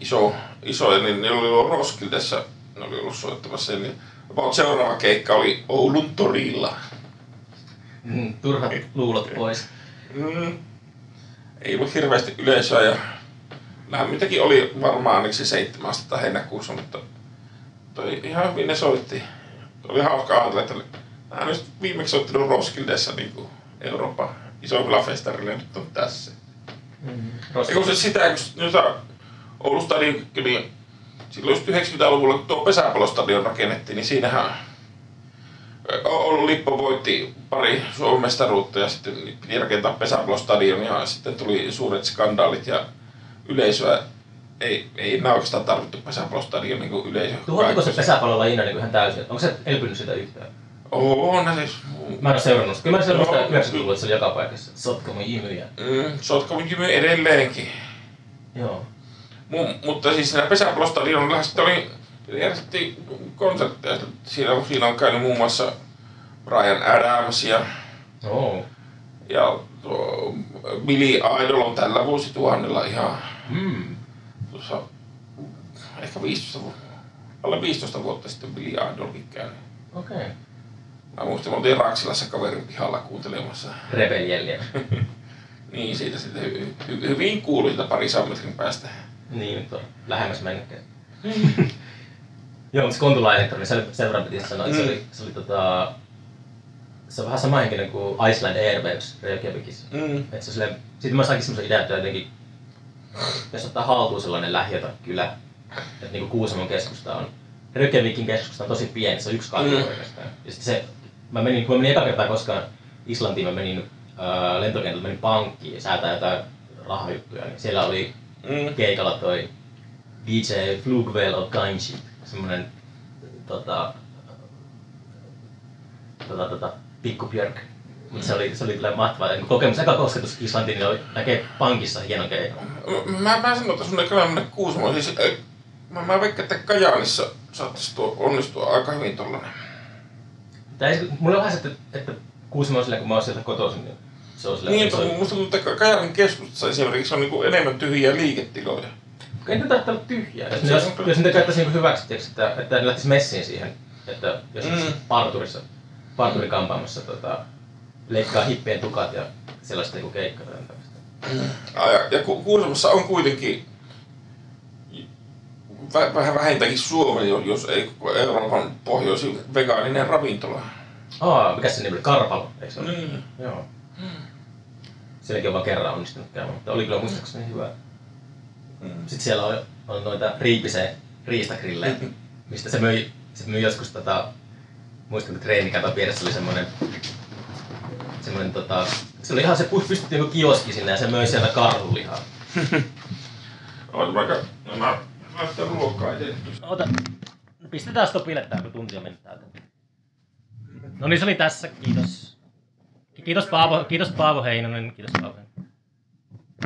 iso, iso ja niin ne oli ollut Roskildessa, ne oli ollut soittamassa. Niin about seuraava keikka oli Oulun torilla. Mm, turhat luulot pois. Mm. Ei ollut hirveästi yleisöä ja lämmintäkin oli varmaan ainakin 700 heinäkuussa, mutta toi ihan hyvin ne soitti. Oli hauska ajatella, että nämä on just viimeksi soittanut Roskildessa niin kuin Euroopan isommilla festarilla nyt on tässä. Mm. Ja kun se sitä, kun jota Oulun stadion, niin silloin just 90-luvulla, kun tuo pesäpallostadion rakennettiin, niin siinähän Oulun Lippo voitti pari Suomen mestaruutta ja sitten piti rakentaa pesäpallostadion ja sitten tuli suuret skandaalit ja yleisöä ei, ei enää oikeastaan tarvittu pesäpallostadion niin yleisö. Tuhottiko se pesäpallo lajina niin ihan täysin? Onko se elpynyt sitä yhtään? On ne siis. Mä en ole seurannut. sitä. Kyllä mä seurannut sitä Joo. 90-luvulla, että se oli joka paikassa. Sotkamu jimyjä. Mm, Sotkamin Jymy edelleenkin. Joo. Mu- mutta siis siinä pesäpallostadionilla sitten oli, järjestettiin konsertteja. Siinä, on- siinä on käynyt muun muassa Brian Adams ja, Oh. ja tuo Billy Idol on tällä vuosituhannella ihan Mm. Tuossa ehkä 15 vuotta, alle 15 vuotta sitten Billy Idolkin käynyt. Okei. Okay. Mä muistin, me oltiin Raksilassa kaverin pihalla kuuntelemassa. Rebeljelliä. Niin, siitä sitten hy- hy- hyvin kuului sitä pari metrin päästä. niin, on lähemmäs mennytkään. Joo, mutta se Kontula Elektroni, se sen verran piti sanoa, että se Mm. oli, se oli tota, se on vähän sama henkinen kuin Iceland Airwaves Reykjavikissa. Mm. Et se silleen, sitten mä sainkin semmoisen idean, että jotenkin, jos ottaa haltuun sellainen lähiötä kylä, että niinku Kuusamon keskusta on, Reykjavikin keskusta on tosi pieni, se on yksi kallio Mm. oikeastaan. Ja sitten se, mä menin, kun mä menin eka kertaa koskaan Islantiin, mä menin ää, lentokentältä, menin pankkiin ja säätää jotain rahajuttuja, niin siellä oli Mm. keikalla toi DJ Flugvel of Kainshi, semmonen tota, tota, tota, pikku Björk. Mut se oli, se oli kyllä mahtava kokemus. Eka kosketus Islantiin, niin oli, näkee pankissa hieno keikka. Mä, mä sanon, että sun ei kannata mennä Kuusamoon. Siis, ei, mä, mä veikkaan, että Kajaanissa saattaisi tuo onnistua aika hyvin tollanen. Tää ei, mulla on vähän se, että, että Kuusamo on silleen, kun mä oon sieltä kotoisin, niin se on silleen, Niin, mutta on, musta tuntuu, että Kajaanin keskustassa esimerkiksi on niinku enemmän tyhjiä liiketiloja. ei niitä tarvitse olla tyhjää. Jos, jos, jos niitä käyttäisi niin hyväksi, tiiäks, että, että ne lähtisi messiin siihen, että jos Mm. mm. parturissa, parturikampaamassa tota, leikkaa hippien tukat ja sellaista niinku keikkaa. Ja, ja, Ku- Kuusamossa on kuitenkin vä, vähän vähintäänkin Suomen, jos- jos ei koko Euroopan pohjoisin vegaaninen ravintola. Aa, mikä se nimi oli? Karpalo, eikö se ole? Niin. Joo. Sielläkin on vaan kerran onnistunut käymään, mutta oli kyllä muistaakseni hyvä. Mm. Sitten siellä on, on noita riipise riistagrillejä, mistä se myi, se myi joskus tota, muistan kun treenikaton vieressä oli semmonen, semmonen tota, se oli ihan se pystytti joku kioski sinne ja se möi sieltä karhulihaa. Oot vaikka, no mä laittaa ruokaa itse tuossa. Ota, pistetään stopille tää, kun tunti on mennyt täältä. No niin, se oli tässä, kiitos. Kiitos Paavo, kiitos Paavo Heinonen, kiitos Paavo